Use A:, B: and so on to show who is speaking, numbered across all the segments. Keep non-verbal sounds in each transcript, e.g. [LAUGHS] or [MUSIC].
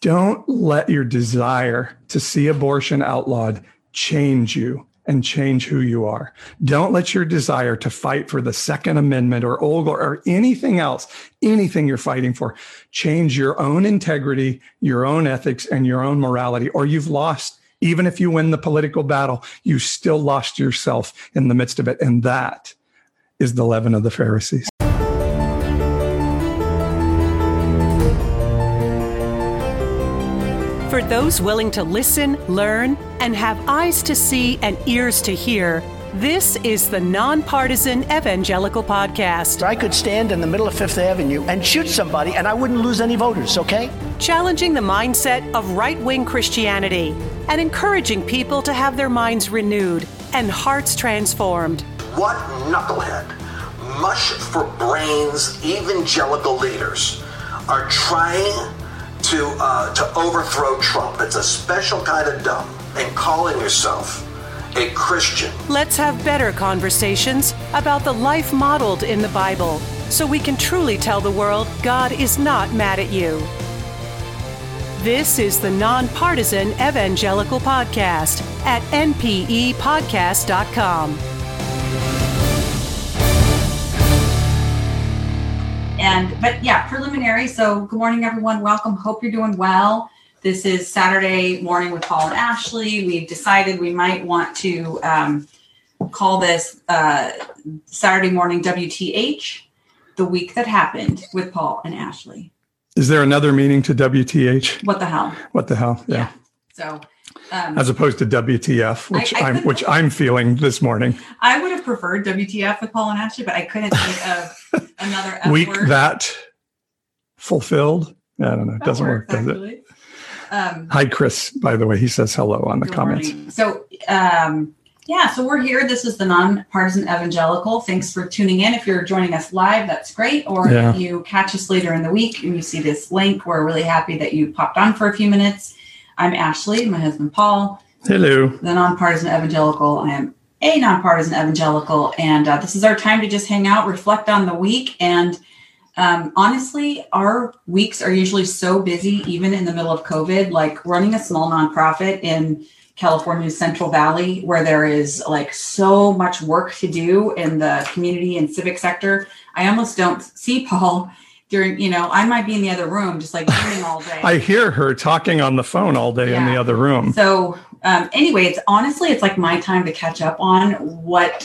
A: Don't let your desire to see abortion outlawed change you and change who you are. Don't let your desire to fight for the Second Amendment or OLGA or anything else, anything you're fighting for, change your own integrity, your own ethics, and your own morality, or you've lost. Even if you win the political battle, you still lost yourself in the midst of it. And that is the leaven of the Pharisees.
B: Those willing to listen, learn, and have eyes to see and ears to hear, this is the Nonpartisan Evangelical Podcast.
C: I could stand in the middle of Fifth Avenue and shoot somebody and I wouldn't lose any voters, okay?
B: Challenging the mindset of right wing Christianity and encouraging people to have their minds renewed and hearts transformed.
D: What knucklehead, mush for brains evangelical leaders are trying to uh, to overthrow Trump. It's a special kind of dumb. And calling yourself a Christian.
B: Let's have better conversations about the life modeled in the Bible so we can truly tell the world God is not mad at you. This is the Nonpartisan Evangelical Podcast at npepodcast.com.
E: And but yeah, preliminary. So good morning, everyone. Welcome. Hope you're doing well. This is Saturday morning with Paul and Ashley. We've decided we might want to um, call this uh, Saturday morning WTH, the week that happened with Paul and Ashley.
A: Is there another meaning to WTH?
E: What the hell?
A: What the hell? Yeah.
E: Yeah. So um,
A: As opposed to WTF, which
E: I-
A: am which I'm feeling this morning.
E: I would have preferred WTF with Paul and Ashley, but I couldn't think of [LAUGHS] another F
A: Week
E: word.
A: that fulfilled. I don't know. It
E: That
A: doesn't work, does it?
E: Um,
A: Hi, Chris. By the way, he says hello on the comments.
E: morning. So, um, yeah, so we're here. This is the Nonpartisan Evangelical. Thanks for tuning in. If you're joining us live, that's great. Or
A: Yeah.
E: if you catch us later in the week and you see this link, we're really happy that you popped on for a few minutes. I'm Ashley, my husband Paul,
A: Hello.
E: the Nonpartisan Evangelical. I am a Nonpartisan Evangelical, and uh, this is our time to just hang out, reflect on the week, and um, honestly, our weeks are usually so busy, even in the middle of COVID. Like running a small nonprofit in California's Central Valley, where there is like so much work to do in the community and civic sector. I almost don't see Paul during, you know, I might be in the other room just like Zooming all [LAUGHS] day.
A: I hear her talking on the phone all day in the other room.
E: So um, anyway, it's honestly it's like my time to catch up on what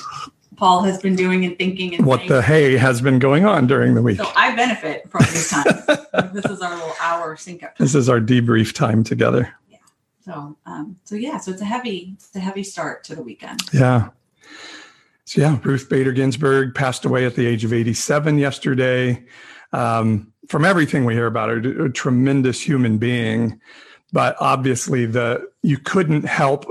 E: Paul has been doing and thinking and
A: What
E: saying.
A: the hey has been going on during the week?
E: So I benefit from these times. [LAUGHS] this is our little hour sync up.
A: This is our debrief time together. Yeah.
E: So um, so yeah, so it's a heavy it's a heavy start to the weekend.
A: Yeah. So yeah, Ruth Bader Ginsburg passed away at the age of 87 yesterday. Um, from everything we hear about her, a tremendous human being, but obviously the you couldn't help.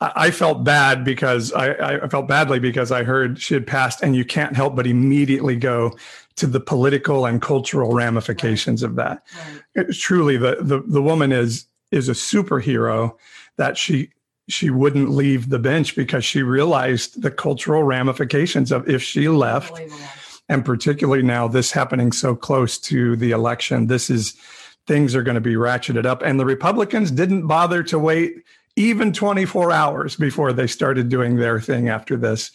A: I felt bad because I, I felt badly because I heard she had passed, and you can't help but immediately go to the political and cultural ramifications of that
E: Right.
A: it's truly the, the the woman is is a superhero that she she wouldn't leave the bench because she realized the cultural ramifications of if she left. And particularly now this happening so close to the election this is things are going to be ratcheted up and the republicans didn't bother to wait even 24 hours before they started doing their thing after this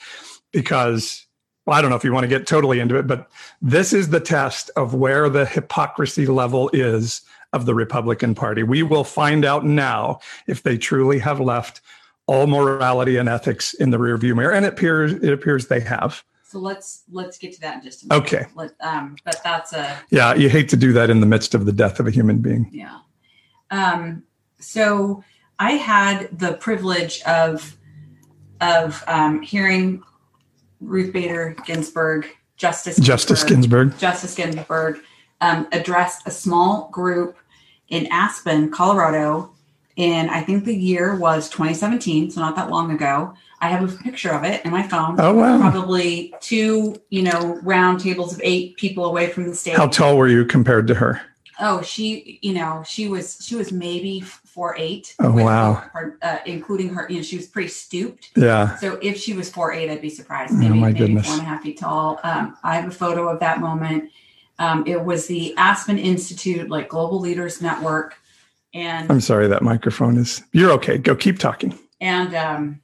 A: because well, I don't know if you want to get totally into it, but this is the test of where the hypocrisy level is of the Republican Party. We will find out now if they truly have left all morality and ethics in the rearview mirror, and it appears it appears they have.
E: So let's let's get to that in just a minute.
A: Okay.
E: Let, um, but that's a
A: Yeah, you hate to do that in the midst of the death of a human being.
E: Yeah. Um, so I had the privilege of of um, hearing Ruth Bader Ginsburg, Justice
A: Justice Ginsburg.
E: Justice Ginsburg um, addressed a small group in Aspen, Colorado, in I think the year was 2017, so not that long ago. I have a picture of it in my phone.
A: Oh wow!
E: Probably two, you know, round tables of eight people away from the stage.
A: How tall were you compared to her?
E: Oh, she, you know, she was she was maybe four eight.
A: Oh, wow.
E: Her, uh, including her, you know, she was pretty stooped.
A: Yeah.
E: So if she was four eight, I'd be surprised.
A: Oh,
E: Maybe,
A: my
E: maybe
A: goodness.
E: four and a half feet tall. Um, I have a photo of that moment. Um, it was the Aspen Institute, like Global Leaders Network, And
A: I'm sorry that microphone is. You're okay. Go keep talking.
E: and um,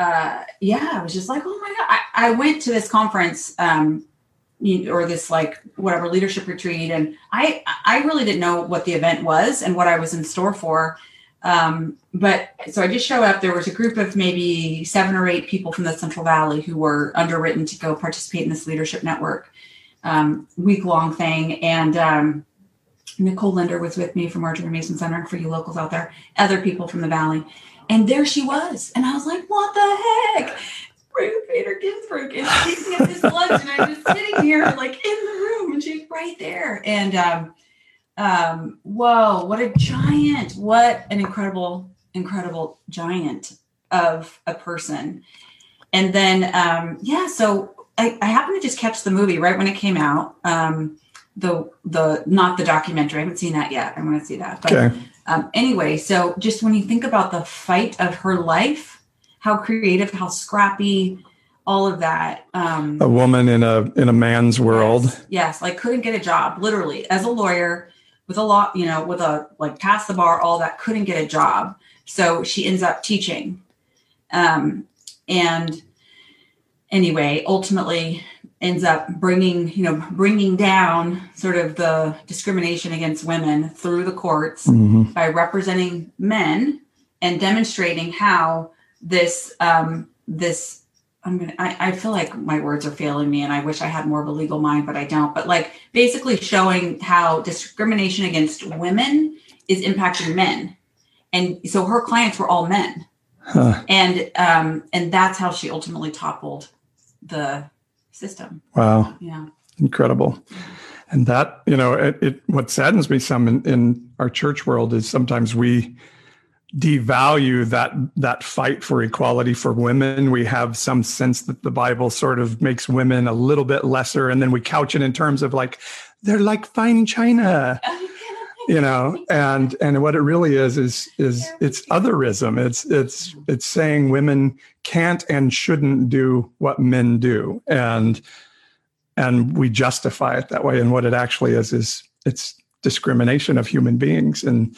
E: uh, yeah, I was just like, oh my god! I, I went to this conference um, or this like whatever leadership retreat, and I I really didn't know what the event was and what I was in store for. Um, but so I just showed up. There was a group of maybe seven or eight people from the Central Valley who were underwritten to go participate in this leadership network um, week long thing, and um, Nicole Linder was with me from Marjorie Mason Center for you locals out there, other people from the Valley. And there she was. And I was like, what the heck? Ruth Bader Ginsburg is speaking at this lunch. And I'm just sitting here like in the room and she's right there. And um, um, whoa, what a giant. What an incredible, incredible giant of a person. And then um, yeah, so I, I happened to just catch the movie right when it came out. Um, the the not the documentary. I haven't seen that yet. I want to see that. But
A: Okay.
E: um, anyway, so just when you think about the fight of her life, how creative, how scrappy, all of that. Um,
A: A woman in a in a man's world.
E: Yes, yes, like couldn't get a job, literally, as a lawyer with a law, you know, with a like pass the bar, all that, couldn't get a job. So she ends up teaching. Um, and anyway, ultimately ends up bringing, you know, bringing down sort of the discrimination against women through the courts
A: Mhm.
E: by representing men and demonstrating how this um, this I'm gonna I, I feel like my words are failing me and I wish I had more of a legal mind, but I don't. But like basically showing how discrimination against women is impacting men. And so her clients were all men.
A: Huh.
E: And um and that's how she ultimately toppled the system.
A: Wow.
E: Yeah.
A: incredible and that you know it, it what saddens me some in, in our church world is sometimes we devalue that that fight for equality for women we have some sense that the bible sort of makes women a little bit lesser and then we couch it in terms of like they're like fine china [LAUGHS] you know and and what it really is is is it's otherism. It's it's it's saying women can't and shouldn't do what men do. And and we justify it that way. And what it actually is is it's discrimination of human beings. And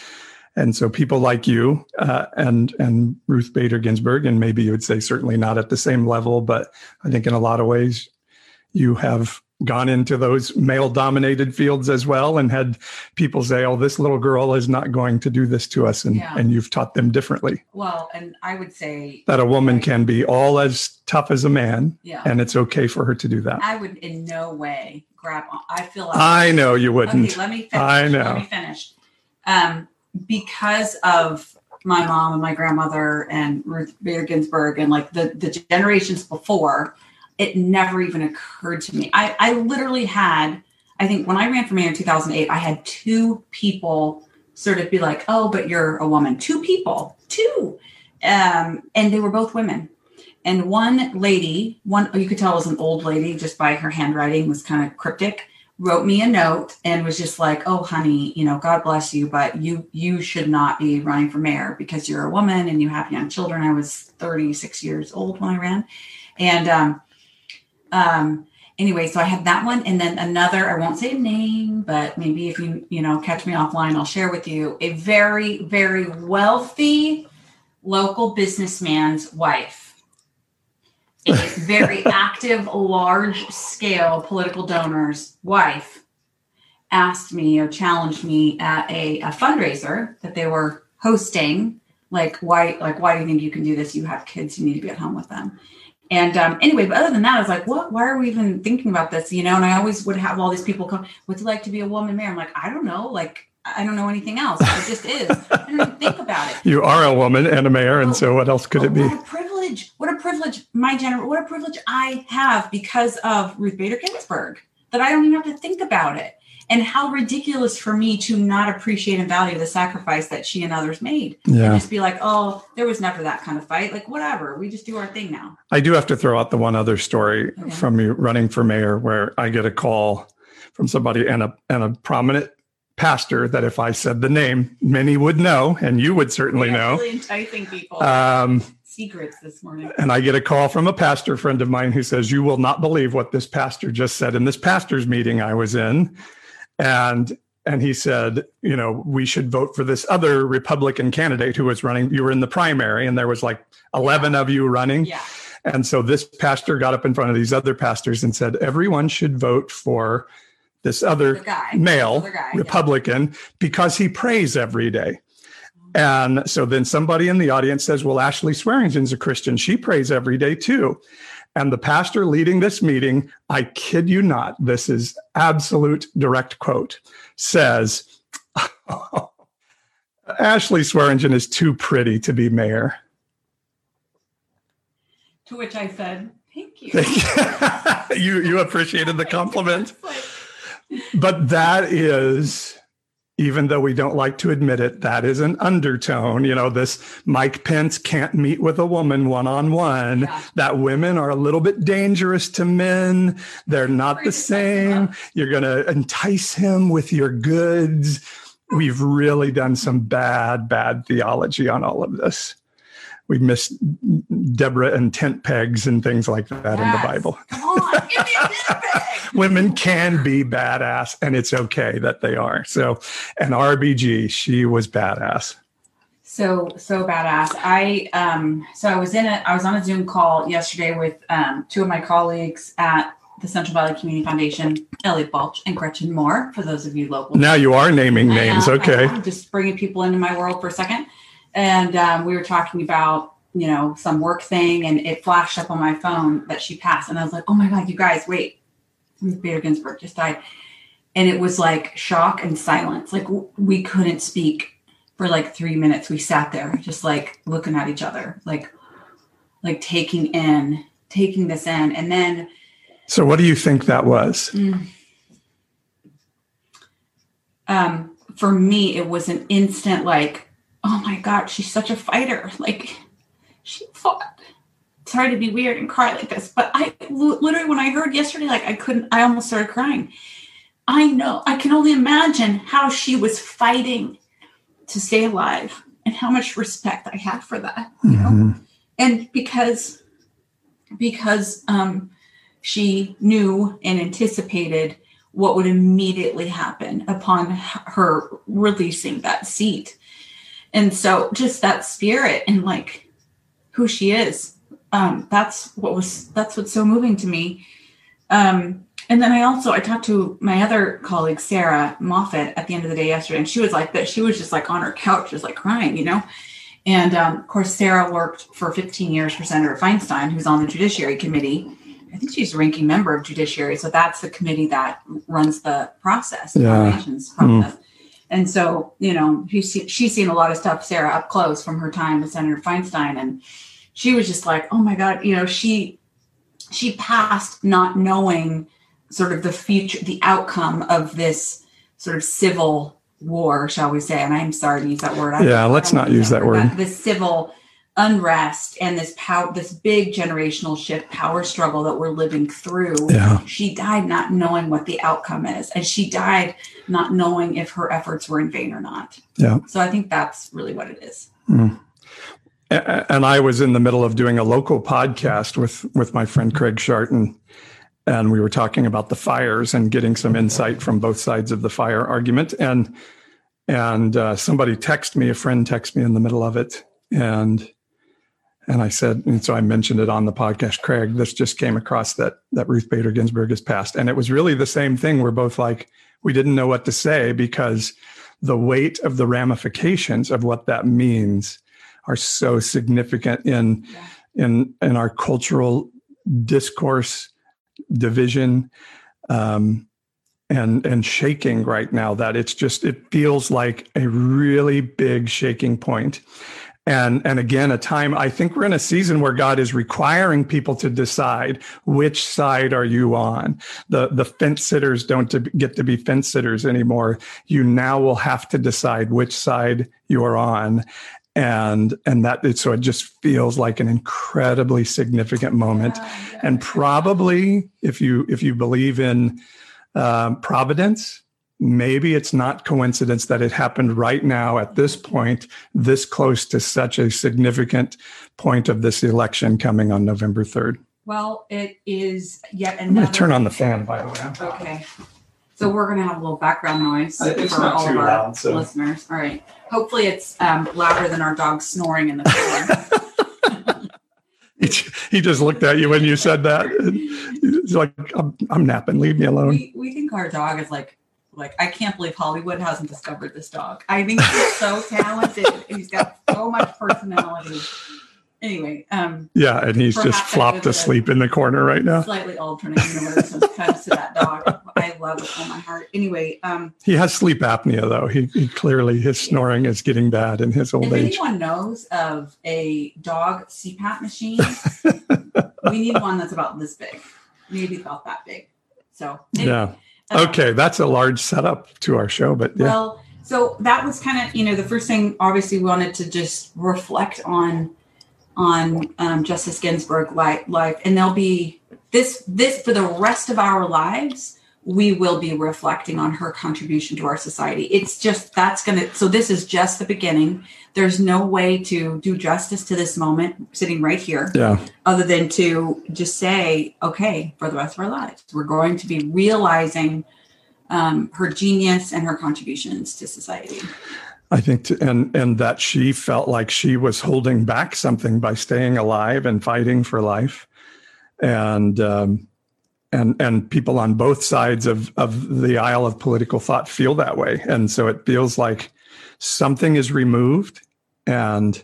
A: and so people like you uh, and and Ruth Bader Ginsburg and maybe you would say certainly not at the same level but I think in a lot of ways you have gone into those male dominated fields as well and had people say oh this little girl is not going to do this to us and
E: Yeah.
A: and you've taught them differently
E: Well, and I would say
A: that a woman
E: Right.
A: can be all as tough as a man
E: yeah.
A: and it's okay for her to do that
E: I would in no way grab on. I feel like
A: I know you wouldn't
E: Okay, let me finish.
A: I know.
E: Let me finish. Um, because of my mom and my grandmother and Ruth Bader Ginsburg and like the, the generations before, it never even occurred to me. I, I literally had, I think when I ran for mayor in 2008, I had two people sort of be like, oh, but you're a woman. Two people, two. Um, and they were both women. And one lady, one you could tell was an old lady just by her handwriting was kind of cryptic wrote me a note and was just like, "Oh, honey, you know, God bless you, but you you should not be running for mayor because you're a woman and you have young children." I was 36 years old when I ran, and um, um, anyway, so I had that one, and then another. I won't say a name, but maybe if you you know catch me offline, I'll share with you a very very wealthy local businessman's wife a very [LAUGHS] active, large scale political donor's wife asked me or challenged me at a, a fundraiser that they were hosting. Like, why, like, why do you think you can do this? You have kids, you need to be at home with them. And um, anyway, but other than that, I was like, what? Why are we even thinking about this? You know, and I always would have all these people come, what's it like to be a woman mayor? I'm like, I don't know. Like, I don't know anything else. It just is. I don't even think about it. [LAUGHS]
A: You are a woman and a mayor, and so what else could
E: Oh,
A: it be?
E: What a privilege! What a privilege! My general, what a privilege I have because of Ruth Bader Ginsburg that I don't even have to think about it. And how ridiculous for me to not appreciate and value the sacrifice that she and others made. And just be like, oh, there was never that kind of fight. Like, whatever. We just do our thing now.
A: I do have to throw out the one other story
E: Okay.
A: from you running for mayor, where I get a call from somebody and a and a prominent pastor that if I said the name, many would know, and you would certainly
E: Yeah,
A: know.
E: Really enticing people.
A: Um,
E: Secrets this morning.
A: and I get a call from a pastor friend of mine who says, "You will not believe what this pastor just said in this pastors meeting I was in," and and he said, you know, we should vote for this other Republican candidate who was running. You were in the primary, and there was like 11 of you running.
E: Yeah.
A: And so this pastor got up in front of these other pastors and said, everyone should vote for this other
E: guy.
A: male
E: guy, yeah.
A: Republican because he prays every day. And so then somebody in the audience says, Well, Ashley Swearingen's a Christian. She prays every day too. And the pastor leading this meeting, I kid you not, this is absolute direct quote, says, [LAUGHS] Ashley Swearingen is too pretty to be mayor.
E: To which I said, "Thank you." [LAUGHS]
A: you you appreciated the [LAUGHS] compliment. But that is, even though we don't like to admit it, that is an undertone. You know, this Mike Pence can't meet with a woman one on one, that women are a little bit dangerous to men. They're not the
E: to set them
A: same. You're going to entice him with your goods. We've really done some bad, bad theology on all of this. We missed Deborah and tent pegs and things like that in the Bible
E: Come on, give me a feedback. [LAUGHS]
A: women can be badass and it's okay that they are so and rbg she was badass
E: So so badass. I um so I was in a I was on a Zoom call yesterday with um two of my colleagues at the Central Valley Community Foundation, Elliot Balch and Gretchen Moore, for those of you local.
A: now you are naming names okay
E: I am, just bringing people into my world for a second. And um, we were talking about, you know, some work thing, and it flashed up on my phone that she passed. And I was like, oh my God, you guys, wait. Ruth Bader Ginsburg just died. And it was like shock and silence. Like w- we couldn't speak for like three minutes. We sat there just like looking at each other, like, like taking in, taking this in. And then
A: so what do you think that was
E: um, for me, it was an instant like, my God, she's such a fighter. Like, she fought. Sorry to be weird and cry like this, but I literally, when I heard yesterday, like, I couldn't, I almost started crying. I know, I can only imagine how she was fighting to stay alive and how much respect I have for that, you know? And because, because, um, she knew and anticipated what would immediately happen upon her releasing that seat. And so just that spirit and like who she is, um, that's what was that's what's so moving to me. Um, and then I also I talked to my other colleague Sarah Moffat at the end of the day yesterday, and she was like that. She was just like on her couch, just like crying, you know. And um, of course, Sarah worked for 15 years for Senator Feinstein, who's on the Judiciary Committee. I think she's a ranking member of Judiciary, so that's the committee that runs the process, the
A: Yeah.
E: nominations process. And so, you know, she's seen, she's seen a lot of stuff, Sarah, up close from her time with Senator Feinstein, and she was just like, "Oh my God!" You know, she she passed not knowing sort of the future, the outcome of this sort of civil war, shall we say? And I'm sorry to use that word. I-
A: Yeah, let's
E: don't
A: use that word.
E: The civil unrest and this power, this big generational shift, power struggle that we're living through.
A: Yeah.
E: She died not knowing what the outcome is, and she died not knowing if her efforts were in vain or not.
A: Yeah.
E: So I think that's really what it is.
A: A- and i was in the middle of doing a local podcast with with my friend craig sharton and we were talking about the fires and getting some insight from both sides of the fire argument and and uh, somebody texted me a friend texted me in the middle of it and and i said and so i mentioned it on the podcast craig this just came across that that ruth bader ginsburg has passed. And it was really the same thing. We're both like we didn't know what to say because the weight of the ramifications of what that means are so significant in
E: Yeah.
A: in in our cultural discourse division um, and and shaking right now that it's just it feels like a really big shaking point and and again a time i think we're in a season where god is requiring people to decide which side are you on. The the fence sitters don't to get to be fence sitters anymore. You now will have to decide which side you are on. And and that it, so it just feels like an incredibly significant moment. And probably if you if you believe in um, providence maybe it's not coincidence that it happened right now at this point this close to such a significant point of this election coming on november 3rd
E: Well, it is yet another.
A: i'm going to turn on the fan by the way
E: Okay. So we're gonna have a little background noise
A: it's
E: for all of our
A: loud, so-
E: listeners. All right. Hopefully it's um, louder than our dog snoring in the [LAUGHS] corner.
A: He, he just looked at you when you said that. He's like, I'm, I'm napping. Leave me alone.
E: we, we think our dog is like like I can't believe Hollywood hasn't discovered this dog. I think he's so [LAUGHS] talented and he's got so much personality. Anyway, um,
A: Yeah, and he's just flopped asleep in the corner right now.
E: slightly alternate universe when it comes to that dog. I love it from my heart. Anyway, um,
A: He has sleep apnea, though. He, he clearly his snoring is getting bad in his old
E: if
A: age.
E: anyone knows of a dog CPAP machine, [LAUGHS] we need one that's about this big, maybe about that big. So anyway,
A: Yeah. Okay, that's a large setup to our show, but yeah,
E: Well, so that was kind of you know the first thing. Obviously, we wanted to just reflect on on um, Justice Ginsburg life, life, and there'll be this this for the rest of our lives. We will be reflecting on her contribution to our society. It's just that's gonna. So this is just the beginning. There's no way to do justice to this moment sitting right here
A: yeah,
E: other than to just say, okay, for the rest of our lives, we're going to be realizing um, her genius and her contributions to society.
A: I think, to, and and that she felt like she was holding back something by staying alive and fighting for life, and um, and and people on both sides of of the aisle of political thought feel that way, and so it feels like something is removed, and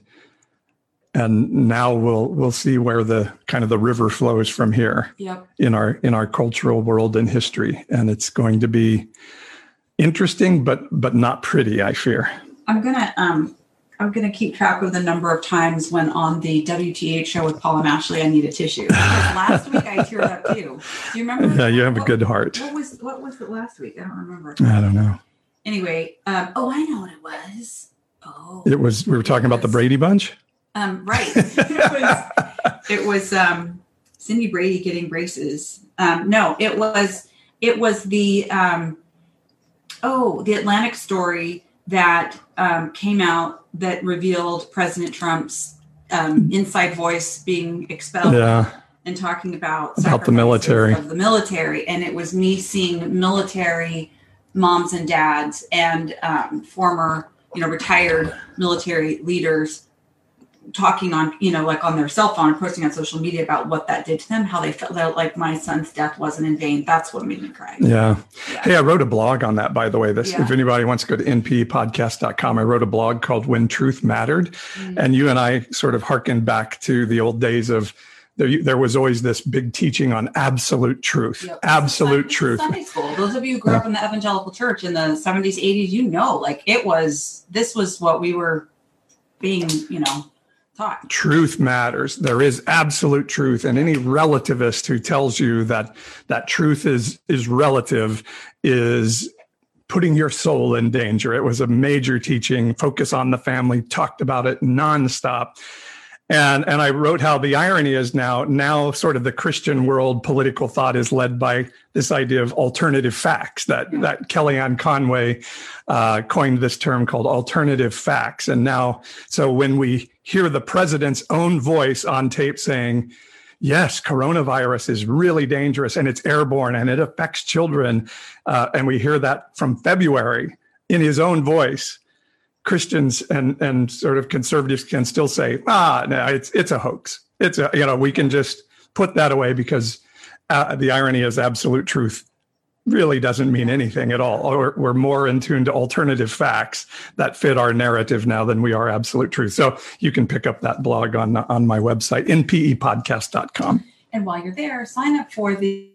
A: and now we'll we'll see where the kind of the river flows from here
E: Yep.
A: in our in our cultural world and history, and it's going to be interesting, but but not pretty. I fear.
E: I'm gonna um, I'm gonna keep track of the number of times when on the WTH show with Paul and Ashley I need a tissue. Because last week I teared up too. Do you remember? [LAUGHS]
A: Yeah, you have a good heart.
E: What was what was it last week? I don't remember.
A: I don't know.
E: Anyway, um, oh, I know what it was. Oh,
A: It was we were talking about the Brady Bunch.
E: Um, right. [LAUGHS] it was, it was um, Cindy Brady getting braces. Um, no, it was it was the um, oh the Atlantic story that um, came out that revealed President Trump's um, inside voice being expelled
A: Yeah,
E: and talking about
A: About the military.
E: of the military, and it was me seeing military moms and dads and um, former, you know, retired military leaders talking on, you know, like on their cell phone and posting on social media about what that did to them, how they felt that like my son's death wasn't in vain. That's what made me cry.
A: yeah.
E: Yeah.
A: Hey, I wrote a blog on that, by the way. This,
E: Yeah.
A: if anybody wants to go to nppodcast.com, I wrote a blog called When Truth Mattered.
E: Mm.
A: And you and I sort of harkened back to the old days of there, there was always this big teaching on absolute truth,
E: Yep.
A: absolute
E: is
A: truth.
E: Sunday school. Those of you who grew up in the evangelical church in the 70s, 80s, you know, like it was, this was what we were being, you know, taught.
A: truth matters. There is absolute truth and any relativist who tells you that that truth is is relative is putting your soul in danger. It was a major teaching. Focus on the family. Talked about it nonstop and and i wrote how the irony is now now sort of the christian world political thought is led by this idea of alternative facts that that kellyanne conway uh, coined this term called alternative facts. And now so when we hear the president's own voice on tape saying, yes, coronavirus is really dangerous and it's airborne and it affects children, uh, and we hear that from February in his own voice, Christians and and sort of conservatives can still say, ah, no, it's it's a hoax. It's a you know we can just put that away because uh, the irony is absolute truth really doesn't mean anything at all. Or we're more in tune to alternative facts that fit our narrative now than we are absolute truth. So you can pick up that blog on on my website, npepodcast.com.
E: And while you're there, sign up for the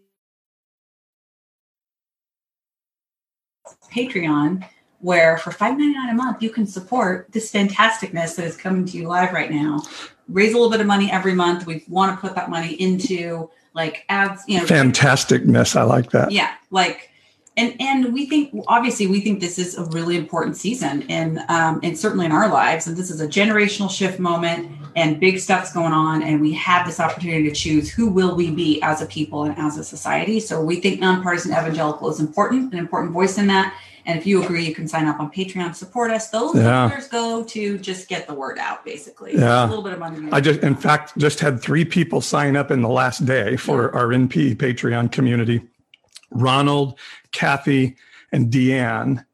E: Patreon, where for $5.99 a month, you can support this fantasticness that is coming to you live right now. Raise a little bit of money every month. We want to put that money into like ads, you know,
A: Fantasticness. I like that.
E: yeah like and and we think obviously we think this is a really important season and um and certainly in our lives and this is a generational shift moment and big stuff's going on and we have this opportunity to choose who will we be as a people and as a society so we think nonpartisan evangelical is important an important voice in that and if you agree you can sign up on patreon support us those
A: Yeah.
E: dollars go to just get the word out basically
A: Yeah.
E: a little bit of money
A: I just, in fact, just had three people sign up in the last day for our NP Patreon community. Ronald, Kathy, and Deanne.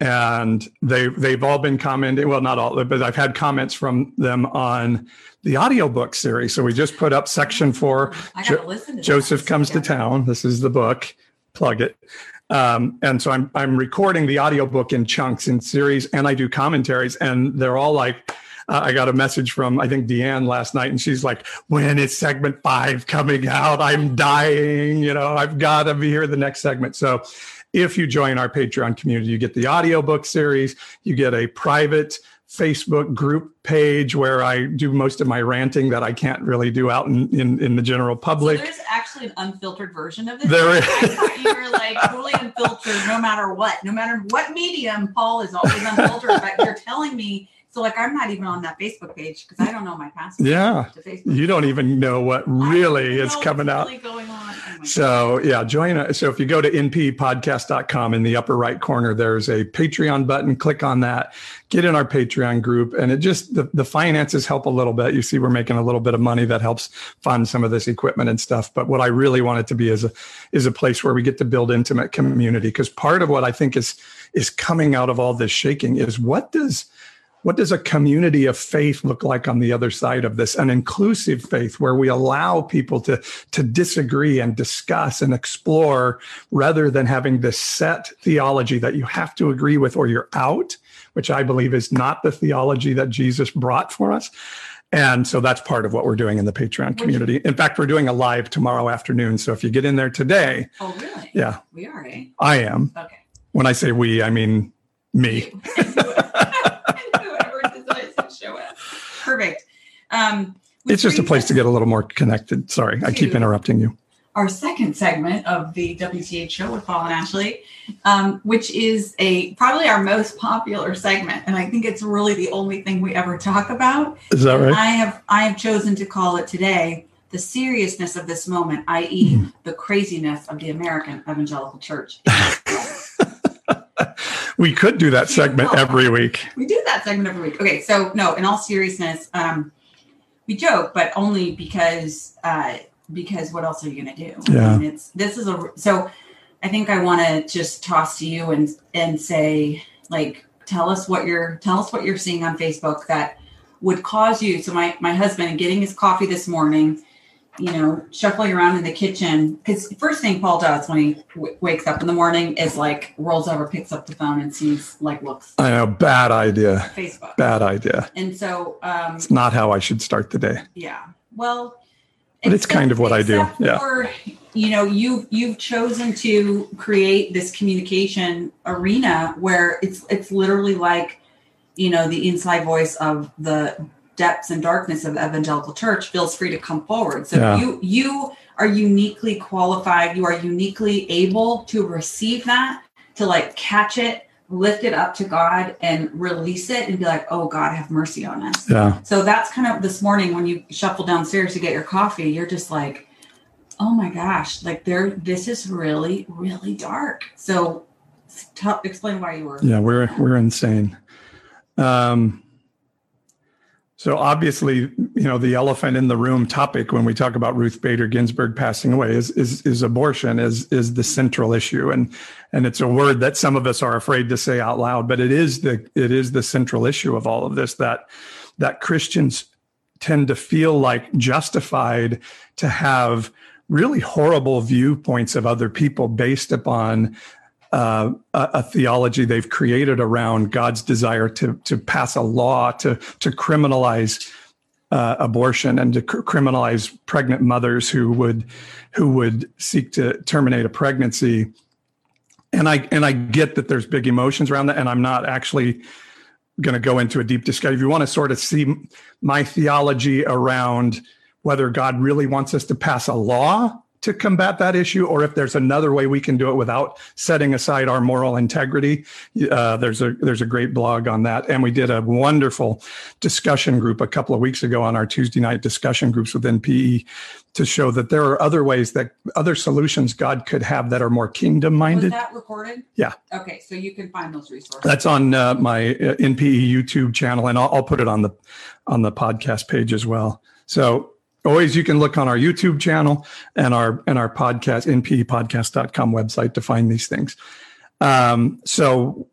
A: And they they've all been commenting. Well, not all, but I've had comments from them on the audiobook series. So we just put up section four.
E: I gotta listen to
A: Joseph comes to town. This is the book. Plug it. Um, and so I'm I'm recording the audiobook in chunks in series, and I do commentaries, and they're all like. Uh, I got a message from I think Deanne last night, and she's like, "When is segment five coming out? I'm dying. You know, I've got to be here the next segment." So, if you join our Patreon community, you get the audiobook series, you get a private Facebook group page where I do most of my ranting that I can't really do out in in, in the general
E: So
A: public.
E: there's actually an unfiltered version of this.
A: There is.
E: You were like totally unfiltered, no matter what, no matter what medium. Paul is always unfiltered, but you're telling me. So like I'm not even on that Facebook page because I don't know my password.
A: Yeah.
E: To Facebook.
A: You don't even know what really is coming out.
E: Really. Oh
A: So yeah, join us. So if you go to nppodcast.com in the upper right corner, there's a Patreon button. Click on that. Get in our Patreon group. And it just the, the finances help a little bit. You see, we're making a little bit of money that helps fund some of this equipment and stuff. But what I really want it to be is a is a place where we get to build intimate community. Because part of what I think is is coming out of all this shaking is what does what does a community of faith look like on the other side of this? An inclusive faith where we allow people to to disagree and discuss and explore rather than having this set theology that you have to agree with or you're out which i believe is not the theology that jesus brought for us. And so that's part of what we're doing in the patreon community. In fact we're doing a live tomorrow afternoon. So if you get in there today
E: Oh really?
A: yeah.
E: We are, eh?
A: i am.
E: Okay.
A: when i say we i mean me [LAUGHS]
E: to show up. Perfect. Um,
A: it's just a place to get a little more connected sorry i keep interrupting you
E: our second segment of the WTH show with Paul and Ashley, um, which is a probably our most popular segment, and I think it's really the only thing we ever talk about.
A: is that right
E: I have I have chosen to call it today the seriousness of this moment, i.e.,
A: Mm-hmm.
E: the craziness of the American evangelical church. [LAUGHS]
A: we could do that segment every week.
E: we do that segment every week. Okay, so no, in all seriousness, um, we joke, but only because uh, because what else are you going to do?
A: Yeah.
E: I mean, it's this is a so. I think I want to just toss to you and and say like tell us what you're tell us what you're seeing on Facebook that would cause you. So my my husband getting his coffee this morning, you know, shuffling around in the kitchen because first thing Paul does when he w- wakes up in the morning is like rolls over, picks up the phone, and sees like looks
A: I know, bad idea.
E: Facebook.
A: Bad idea.
E: And so, um,
A: It's not how I should start the day.
E: yeah. Well,
A: But it's kind of what I do,
E: except
A: yeah.
E: For, you know, you've you've chosen to create this communication arena where it's it's literally like, you know, the inside voice of the depths and darkness of evangelical church feels free to come forward. So
A: Yeah.
E: you you are uniquely qualified. You are uniquely able to receive that, to like catch it, lift it up to God, and release it, and be like, "Oh God, have mercy on us."
A: Yeah.
E: So that's kind of this morning when you shuffle downstairs to get your coffee, you're just like, oh my gosh, like there, this is really, really dark. So tell, explain why you were.
A: Yeah, we're we're insane. Um so obviously, you know, the elephant in the room topic when we talk about Ruth Bader Ginsburg passing away is is is abortion is is the central issue. And and it's a word that some of us are afraid to say out loud, but it is the it is the central issue of all of this that that Christians tend to feel like justified to have really horrible viewpoints of other people based upon uh, a, theology they've created around God's desire to to pass a law to to criminalize uh, abortion and to cr- criminalize pregnant mothers who would who would seek to terminate a pregnancy. And I and I get that there's big emotions around that, and I'm not actually going to go into a deep discussion. If you want to sort of see my theology around whether God really wants us to pass a law to combat that issue, or if there's another way we can do it without setting aside our moral integrity. Uh, there's a there's a great blog on that, and we did a wonderful discussion group a couple of weeks ago on our Tuesday night discussion groups within PE to show that there are other ways that other solutions God could have that are more kingdom minded.
E: that recorded?
A: Yeah.
E: Okay, so you can find those resources.
A: That's on uh, my uh, NPE YouTube channel, and I'll, I'll put it on the on the podcast page as well. So always you can look on our YouTube channel and our and our podcast nppodcast.com website to find these things. Um, so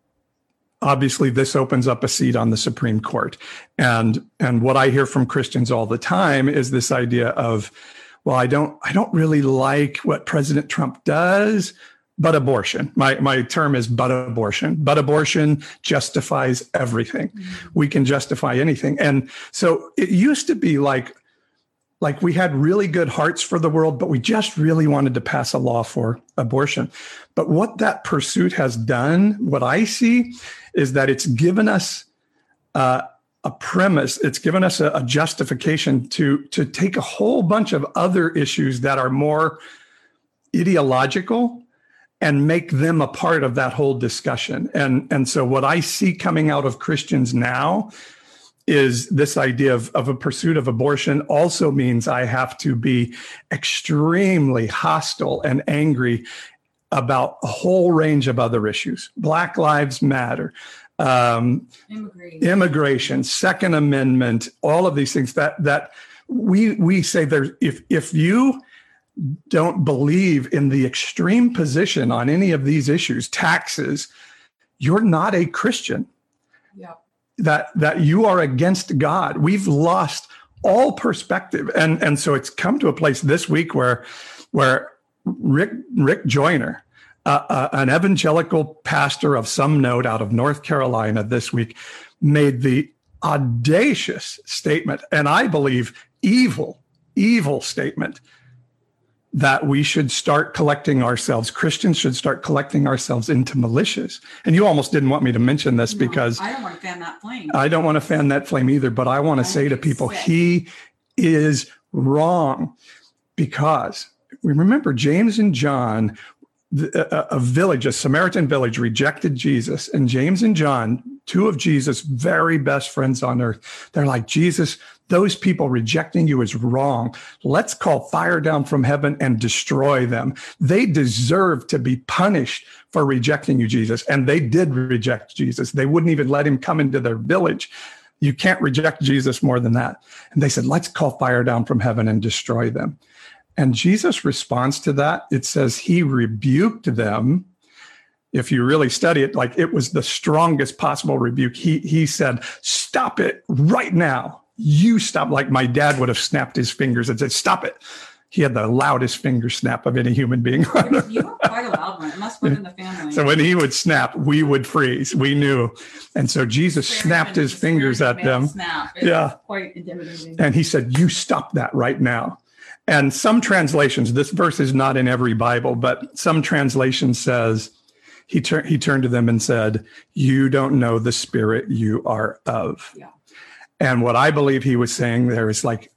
A: obviously this opens up a seat on the Supreme Court. And and what I hear from Christians all the time is this idea of, well, I don't I don't really like what President Trump does, but abortion. My my term is but abortion. But abortion justifies everything. Mm-hmm. We can justify anything. And so it used to be like like we had really good hearts for the world, but we just really wanted to pass a law for abortion. But what that pursuit has done, what I see, is that it's given us uh, a premise. It's given us a, a justification to to take a whole bunch of other issues that are more ideological and make them a part of that whole discussion. And and so what I see coming out of Christians now is this idea of, of a pursuit of abortion also means I have to be extremely hostile and angry about a whole range of other issues. Black Lives Matter, um, immigration. immigration, Second Amendment, all of these things that that we we say there's if if you don't believe in the extreme position on any of these issues, taxes, you're not a Christian. Yeah that that you are against God. We've lost all perspective, and and so it's come to a place this week where where Rick Rick Joyner, uh, uh, an evangelical pastor of some note out of North Carolina, this week made the audacious statement, and I believe evil evil statement that we should start collecting ourselves. Christians should start collecting ourselves into militias. And you almost didn't want me to mention this no, because
E: I don't want to fan that flame.
A: I don't want to fan that flame either, but I want to say to people, sick. he is wrong because we remember James and John, a village, a Samaritan village rejected Jesus and James and John, two of Jesus' very best friends on earth. They're like, Jesus, those people rejecting you is wrong. Let's call fire down from heaven and destroy them. They deserve to be punished for rejecting you, Jesus. And they did reject Jesus. They wouldn't even let him come into their village. You can't reject Jesus more than that. And they said, let's call fire down from heaven and destroy them. And Jesus responds to that. It says he rebuked them if you really study it, like it was the strongest possible rebuke. He he said, "Stop it right now! You stop. Like my dad would have snapped his fingers and said, stop it. He had the loudest finger snap of any human being.
E: you were quite a loud one. It must have been in the family.
A: So when he would snap, we would freeze. We knew. And so Jesus snapped his fingers at them.
E: yeah. Quite intimidating.
A: And he said, You stop that right now. And some translations, this verse is not in every Bible, but some translation says, he, tur- he turned to them and said, You don't know the spirit you are of. Yeah. And what I believe he was saying there is like,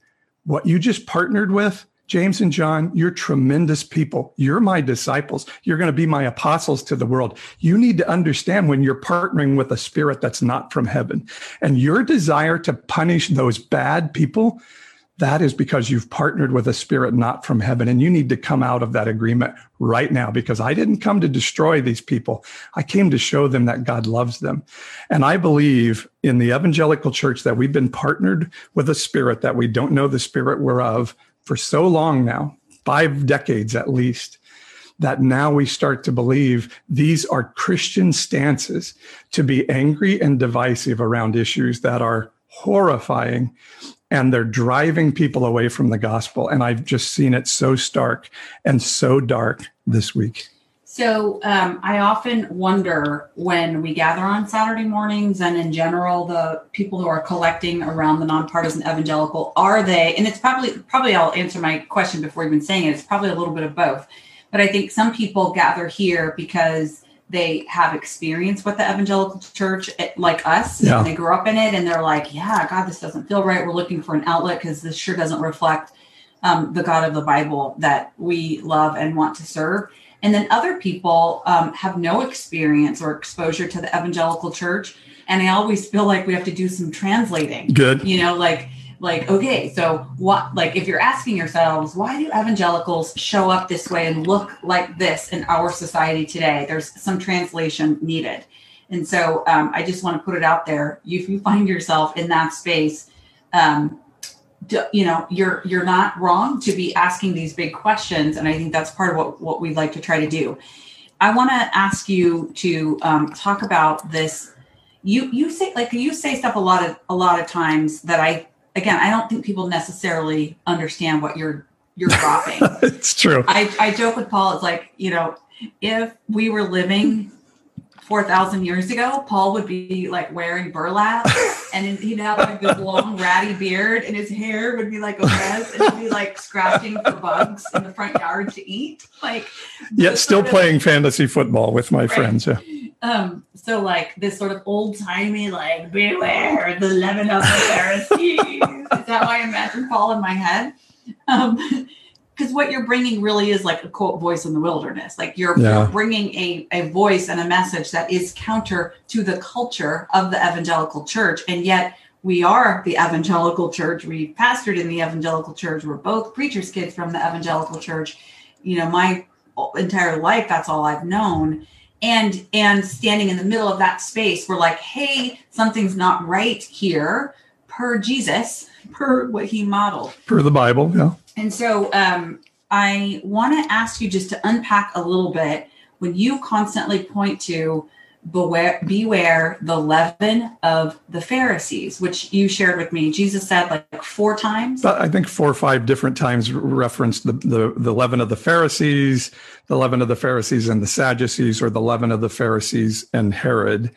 A: what you just partnered with, James and John, you're tremendous people. You're my disciples. You're going to be my apostles to the world. You need to understand when you're partnering with a spirit that's not from heaven and your desire to punish those bad people that is because you've partnered with a spirit not from heaven. And you need to come out of that agreement right now because I didn't come to destroy these people. I came to show them that God loves them. And I believe in the evangelical church that we've been partnered with a spirit that we don't know the spirit we're of for so long now, five decades at least that now we start to believe these are Christian stances to be angry and divisive around issues that are horrifying and they're driving people away from the gospel. And I've just seen it so stark and so dark this week.
E: So um, I often wonder when we gather on Saturday mornings and in general, the people who are collecting around the nonpartisan evangelical, are they, and it's probably, probably I'll answer my question before even saying it, it's probably a little bit of both. But I think some people gather here because they have experience with the evangelical church eh, like us. Yeah. they grew up in it and they're like yeah god this doesn't feel right. We're looking for an outlet because this sure doesn't reflect um, the god of the bible that we love and want to serve. And then other people um, have no experience or exposure to the evangelical church and i always feel like we have to do some translating.
A: Good.
E: You know like like okay so what like if you're asking yourselves why do evangelicals show up this way and look like this in our society today? There's some translation needed. And so um, i just want to put it out there. If you find yourself in that space um, you know you're you're not wrong to be asking these big questions and i think that's part of what what we'd like to try to do. I want to ask you to um, talk about this. You you say like you say stuff a lot of a lot of times that i again i don't think people necessarily understand what you're you're dropping. [LAUGHS]
A: It's true.
E: I i joke with paul it's like you know if we were living 4,000 years ago, Paul would be like wearing burlap [LAUGHS] and he'd have like this long ratty beard and his hair would be like a mess and he'd be like scratching for bugs in the front yard to eat. Like,
A: yeah, still playing of, fantasy football with my right. friends. Yeah.
E: Um, so like this sort of old timey, like, beware the leaven of the Pharisees. Is that why I imagine Paul in my head? Um, because what you're bringing really is like a quote voice in the wilderness. Like you're, yeah. bringing a, a voice and a message that is counter to the culture of the evangelical church and yet we are the evangelical church. We pastored in the evangelical church. We're both preachers kids from the evangelical church. You know my entire life that's all i've known. And and standing in the middle of that space we're like hey something's not right here. Per jesus per what he modeled.
A: Per the bible yeah
E: and so um, I want to ask you just to unpack a little bit when you constantly point to beware, beware the leaven of the Pharisees, which you shared with me. Jesus said like four times.
A: I think four or five different times referenced the, the, the leaven of the Pharisees, the leaven of the Pharisees and the Sadducees, or the leaven of the Pharisees and Herod.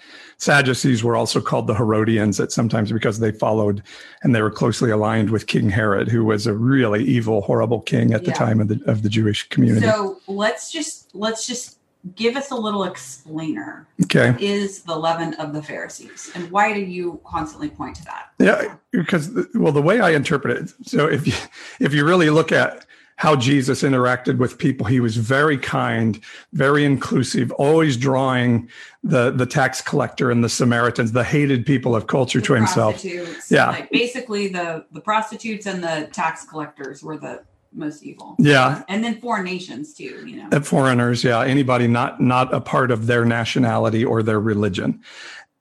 A: Sadducees were also called the Herodians at sometimes because they followed and they were closely aligned with King Herod, who was a really evil, horrible king at the time of the of the Jewish community.
E: So let's just let's just give us a little explainer.
A: Okay.
E: What is the leaven of the Pharisees and why do you constantly point to that?
A: Yeah, because well, the way I interpret it, so if you if you really look at how Jesus interacted with people. He was very kind, very inclusive, always drawing the the tax collector and the Samaritans, the hated people of culture, the to himself.
E: Yeah, like basically the the prostitutes and the tax collectors were the most evil.
A: Yeah,
E: and then foreign nations too. You know,
A: and foreigners. Yeah, anybody not not a part of their nationality or their religion,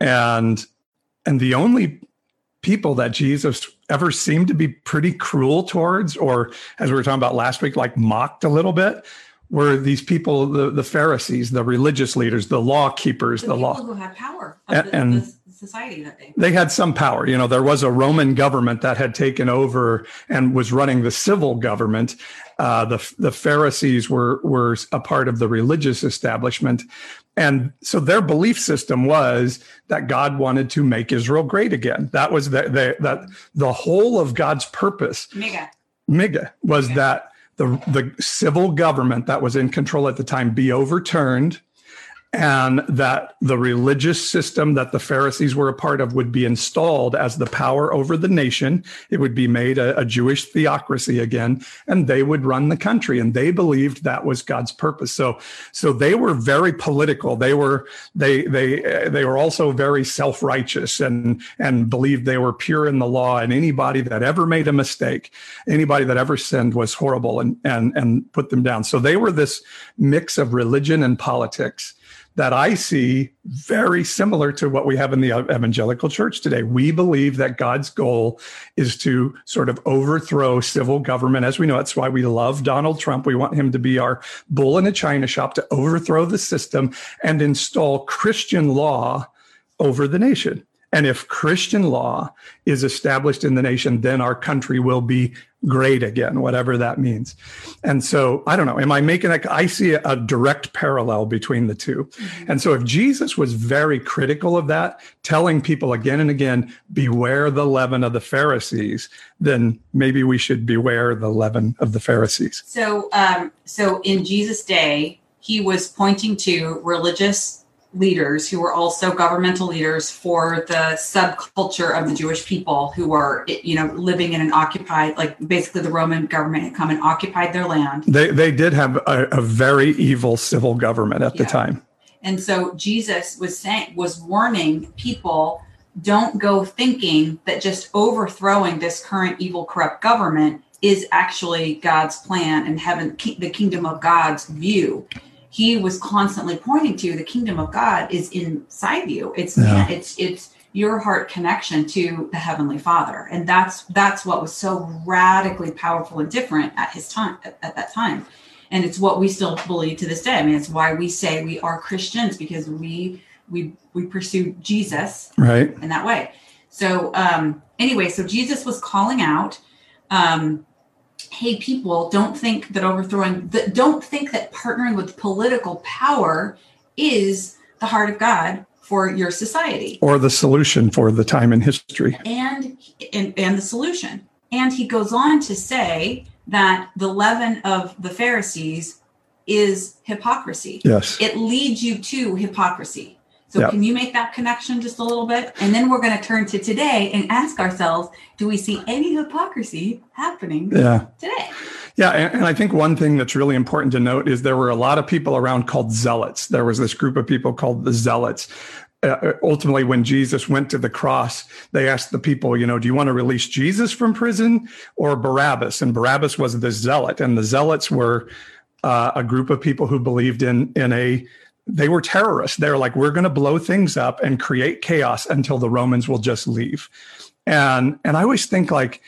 A: and and the only people that Jesus ever seemed to be pretty cruel towards, or as we were talking about last week, like mocked a little bit, were these people, the, the Pharisees, the religious leaders, the law keepers,
E: the,
A: the law
E: who had power, and, the, and the society that they
A: they had some power. You know, there was a Roman government that had taken over and was running the civil government. Uh, the the Pharisees were were a part of the religious establishment, and so their belief system was that God wanted to make Israel great again. That was the, the that the whole of God's purpose.
E: MAGA.
A: MAGA was that the the civil government that was in control at the time be overturned and that the religious system that the Pharisees were a part of would be installed as the power over the nation. It would be made a, a, Jewish theocracy again, and they would run the country. And they believed that was God's purpose. So, so they were very political. They were they they they were also very self righteous and and believed they were pure in the law. And anybody that ever made a mistake, anybody that ever sinned, was horrible and and and put them down. So they were this mix of religion and politics that I see very similar to what we have in the evangelical church today. We believe that God's goal is to sort of overthrow civil government. As we know, that's why we love Donald Trump. We want him to be our bull in a china shop to overthrow the system and install Christian law over the nation. And if Christian law is established in the nation, then our country will be great again, whatever that means. And so I don't know, am I making a, I see a, a direct parallel between the 2 mm-hmm. And so if Jesus was very critical of that, telling people again and again, beware the leaven of the Pharisees, then maybe we should beware the leaven of the Pharisees.
E: So, um, so in Jesus' day, he was pointing to religious leaders who were also governmental leaders for the subculture of the Jewish people who are, you know, living in an occupied, like basically the Roman government had come and occupied their land.
A: They, they did have a, a very evil civil government at yeah. the time.
E: And so Jesus was saying, was warning people don't go thinking that just overthrowing this current evil, corrupt government is actually God's plan and heaven, the kingdom of God's view he was constantly pointing to the kingdom of God is inside you. It's yeah. it's it's your heart connection to the heavenly father. And that's that's what was so radically powerful and different at his time at, at, that time. And it's what we still believe to this day. I mean it's why we say we are christians because we we we pursue jesus
A: right.
E: in that way. So um anyway so jesus was calling out um hey people don't think that overthrowing that don't think that partnering with political power is the heart of god for your society.
A: Or the solution for the time in history.
E: And and, and the solution. And he goes on to say that the leaven of the pharisees is hypocrisy.
A: Yes.
E: It leads you to hypocrisy so
A: Yep.
E: can you make that connection just a little bit and then we're going to turn to today and ask ourselves do we see any hypocrisy happening
A: yeah
E: today
A: Yeah, and, and I think one thing that's really important to note is there were a lot of people around called zealots. There was this group of people called the zealots. Uh, ultimately, when Jesus went to the cross, they asked the people, you know, do you want to release Jesus from prison or Barabbas? And Barabbas was the zealot, and the zealots were uh, a group of people who believed in in a they were terrorists. They're like, we're going to blow things up and create chaos until the Romans will just leave. And and I always think like,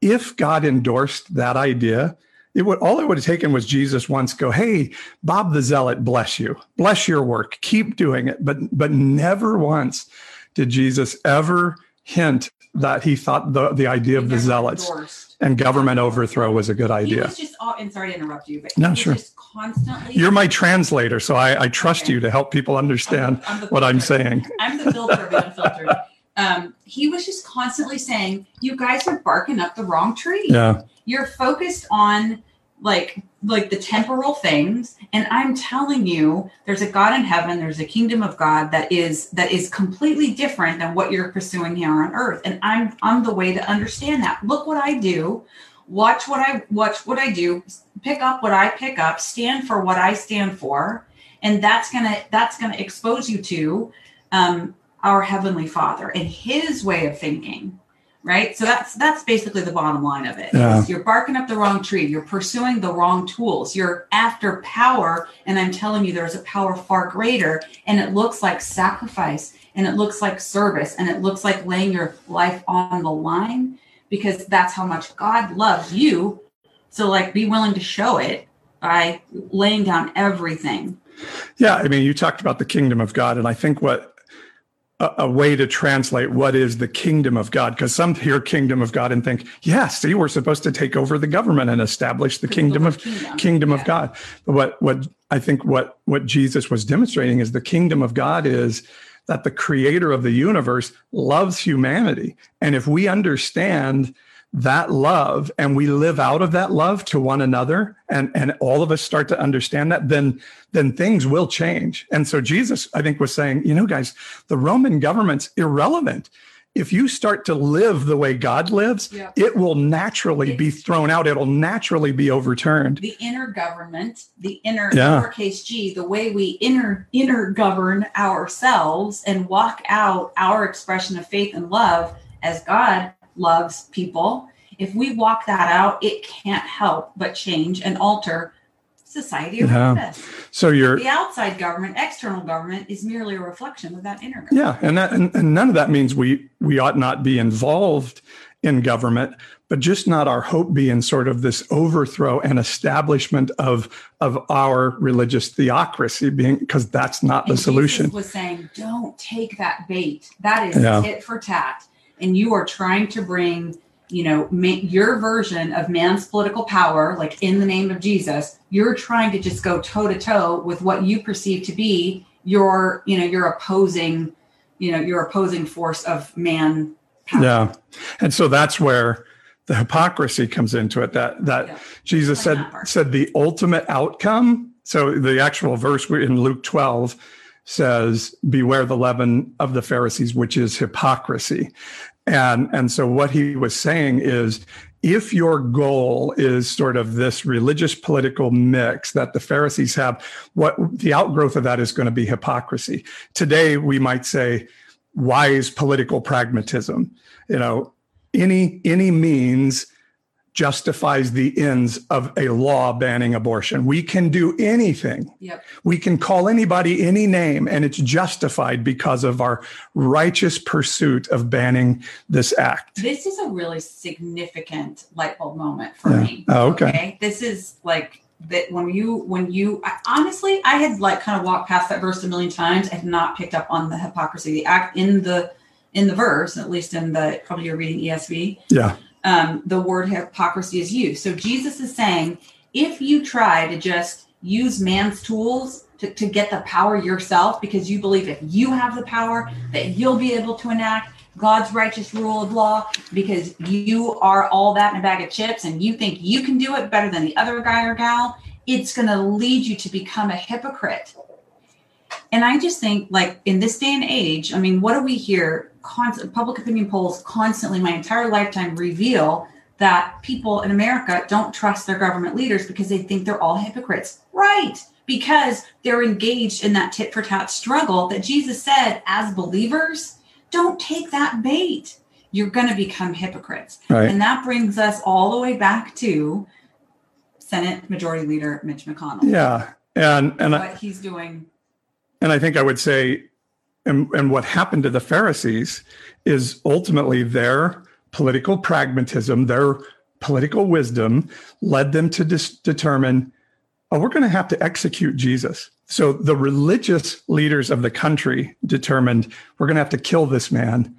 A: if God endorsed that idea, it would all it would have taken was Jesus once go, "Hey, Bob the Zealot, bless you, bless your work, keep doing it." But but never once did Jesus ever hint that he thought the the idea of the zealots
E: endorsed.
A: and government overthrow was a good idea.
E: he was just all, and sorry to interrupt you but
A: No,
E: was
A: sure.
E: just constantly
A: You're my translator, so I, I trust
E: Okay.
A: you to help people understand
E: I'm the
A: what I'm saying. [LAUGHS]
E: I'm the filter of unfiltered. Um, he was just constantly saying, "You guys are barking up the wrong tree.
A: Yeah,
E: You're focused on like like the temporal things, and I'm telling you, there's a God in heaven. There's a kingdom of God that is that is completely different than what you're pursuing here on earth. And I'm I'm the way to understand that. Look what I do." Watch what I watch what I do, pick up what I pick up, stand for what I stand for, and that's gonna that's gonna expose you to um, our heavenly father and his way of thinking right? So that's that's basically the bottom line of it
A: Yeah.
E: you're barking up the wrong tree you're pursuing the wrong tools you're after power and i'm telling you there's a power far greater and it looks like sacrifice and it looks like service and it looks like laying your life on the line because that's how much god loves you. So like be willing to show it by laying down everything.
A: Yeah, I mean, you talked about the kingdom of God, and I think what a, a way to translate what is the kingdom of God, because some hear kingdom of God and think, yeah, see, we're supposed to take over the government and establish the kingdom of
E: kingdom,
A: kingdom
E: yeah.
A: of God. But what what I think what what Jesus was demonstrating is the kingdom of God is that the creator of the universe loves humanity. And if we understand that love and we live out of that love to one another and and all of us start to understand that then then things will change. And so jesus i think was saying you know guys the roman government's irrelevant. If you start to live the way god lives
E: Yeah.
A: it will naturally be thrown out. It'll naturally be overturned.
E: The inner government, the inner
A: Yeah.
E: lowercase g, the way we inner inner govern ourselves and walk out our expression of faith and love as God loves people. If we walk that out, it can't help but change and alter society around
A: Yeah.
E: us.
A: so you're
E: The outside government, external government, is merely a reflection of that inner government.
A: Yeah, and that and, and none of that means we we ought not be involved in government, but just not our hope be in sort of this overthrow and establishment of of our religious theocracy being because that's not the
E: And
A: solution.
E: Was saying, don't take that bait. That is
A: Yeah.
E: tit for tat. And you are trying to bring, you know, ma- your version of man's political power, like in the name of Jesus, you're trying to just go toe to toe with what you perceive to be your, you know, your opposing, you know, your opposing force of man power.
A: Yeah, and so that's where the hypocrisy comes into it. That that
E: Yeah.
A: Jesus said said the ultimate outcome. So the actual verse in Luke twelve says, "Beware the leaven of the Pharisees, which is hypocrisy." And and so what he was saying is. If your goal is sort of this religious political mix that the Pharisees have, what the outgrowth of that is going to be hypocrisy. Today, we might say wise political pragmatism. You know, any any means justifies the ends of a law banning abortion. We can do anything.
E: Yep.
A: We can call anybody any name, and it's justified because of our righteous pursuit of banning this act.
E: This is a really significant light bulb moment for
A: Yeah.
E: me.
A: Oh, okay.
E: This is like that when you when you I, honestly I had like kind of walked past that verse a million times. I had not picked up on the hypocrisy. The act in the in the verse, at least in the probably you're reading ESV,
A: Yeah.
E: Um, the word hypocrisy is used. So Jesus is saying, if you try to just use man's tools to, to get the power yourself, because you believe if you have the power that you'll be able to enact God's righteous rule of law, because you are all that in a bag of chips and you think you can do it better than the other guy or gal, it's going to lead you to become a hypocrite. And I just think, like in this day and age, I mean, what do we hear? Constant public opinion polls constantly, my entire lifetime, reveal that people in America don't trust their government leaders because they think they're all hypocrites. Right. Because they're engaged in that tit for tat struggle that Jesus said, as believers, don't take that bait. You're going to become hypocrites.
A: Right.
E: And that brings us all the way back to Senate Majority Leader Mitch McConnell.
A: Yeah. And and I,
E: What he's doing
A: and I think I would say and, and what happened to the Pharisees is ultimately their political pragmatism, their political wisdom led them to dis- determine, oh, we're going to have to execute Jesus. So the religious leaders of the country determined we're going to have to kill this man.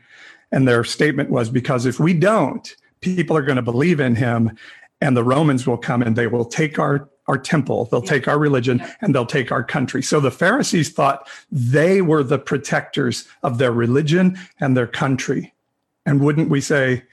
A: And their statement was because if we don't, people are going to believe in him and the Romans will come and they will take our our temple, they'll
E: Yeah.
A: take our religion,
E: Yeah.
A: and they'll take our country. So the Pharisees thought they were the protectors of their religion and their country. And wouldn't we say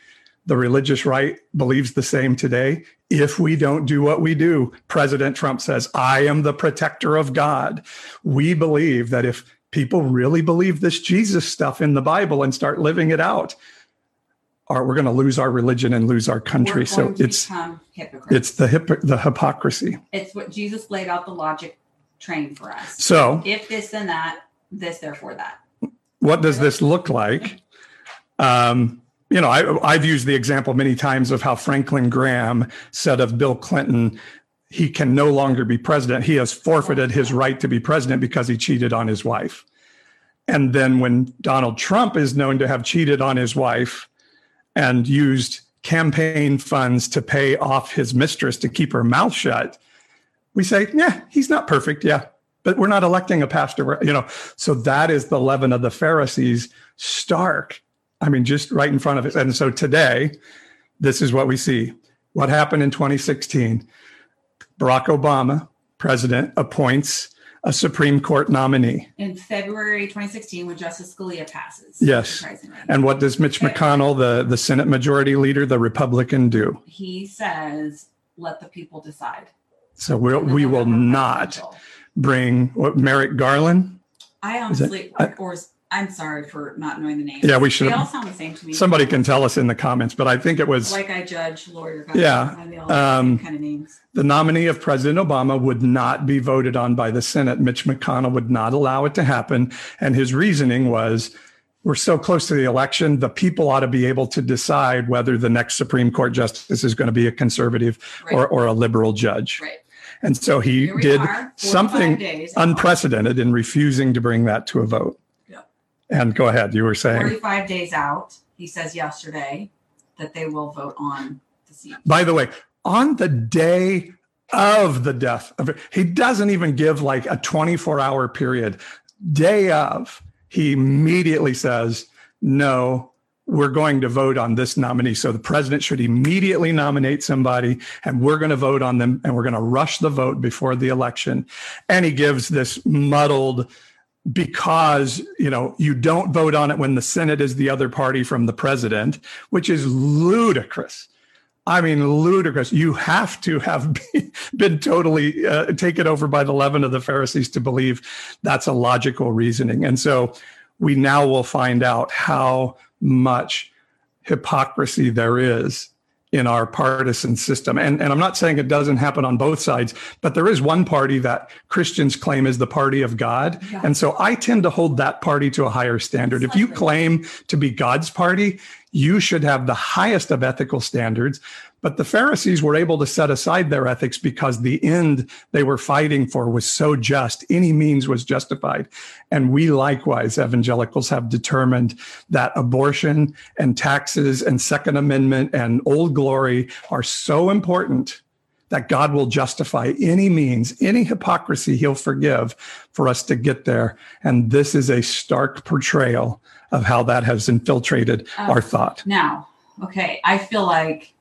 A: the religious right believes the same today? If we don't do what we do, President Trump says, I am the protector of God. We believe that if people really believe this Jesus stuff in the Bible and start living it out, are we're going to lose our religion and lose our country. So it's
E: become hypocrites.
A: it's the hip, the hypocrisy.
E: it's what Jesus laid out the logic train for us.
A: So
E: If this then that, this therefore that.
A: what does this look like? Um, you know, I, I've used the example many times of how Franklin Graham said of Bill Clinton, he can no longer be president. He has forfeited his right to be president because he cheated on his wife. And then when Donald Trump is known to have cheated on his wife and used campaign funds to pay off his mistress to keep her mouth shut, we say, yeah, he's not perfect. Yeah. But we're not electing a pastor, you know. So that is the leaven of the Pharisees, stark. I mean, just right in front of us. And so today, this is what we see. What happened in 2016? Barack Obama, president, appoints a Supreme Court nominee.
E: In February 2016, when Justice Scalia passes.
A: Yes. And what does Mitch McConnell, the, the Senate Majority Leader, the Republican, do?
E: he says, let the people decide.
A: So we'll, we will not bring what, Merrick Garland.
E: I
A: Is it-
E: honestly,
A: I-
E: or I'm sorry for not knowing the names.
A: Yeah, we should
E: They all sound the same to me.
A: Somebody can tell us in the comments, but I think it was
E: Like I judge, lawyer, guy.
A: Yeah,
E: I mean, all the
A: um,
E: kind of names.
A: the nominee of President Obama would not be voted on by the Senate. Mitch McConnell would not allow it to happen. And his reasoning was we're so close to the election, the people ought to be able to decide whether the next Supreme Court justice is going to be a conservative or,
E: Right.
A: or a liberal judge.
E: Right.
A: And so he did
E: are,
A: something unprecedented in refusing to bring that to a vote. And go ahead, you were saying.
E: 45 days out, he says yesterday that they will vote on the seat.
A: By the way, on the day of the death of he doesn't even give like a 24 hour period. Day of, he immediately says, no, we're going to vote on this nominee. So the president should immediately nominate somebody and we're going to vote on them and we're going to rush the vote before the election. And he gives this muddled, because you know you don't vote on it when the senate is the other party from the president which is ludicrous. I mean ludicrous. You have to have [LAUGHS] been, totally uh, taken over by the leaven of the pharisees to believe that's a logical reasoning. And so we now will find out how much hypocrisy there is in our partisan system. And, and I'm not saying it doesn't happen on both sides, but there is one party that Christians claim is the party of God.
E: Yeah.
A: And so I tend to hold that party to a higher standard. If you claim to be God's party, You should have the highest of ethical standards. But the Pharisees were able to set aside their ethics because the end they were fighting for was so just. Any means was justified. And we likewise, evangelicals, have determined that abortion and taxes and Second Amendment and old glory are so important that God will justify any means, any hypocrisy he'll forgive for us to get there. And this is a stark portrayal of how that has infiltrated
E: Um,
A: our thought.
E: Now, okay, I feel like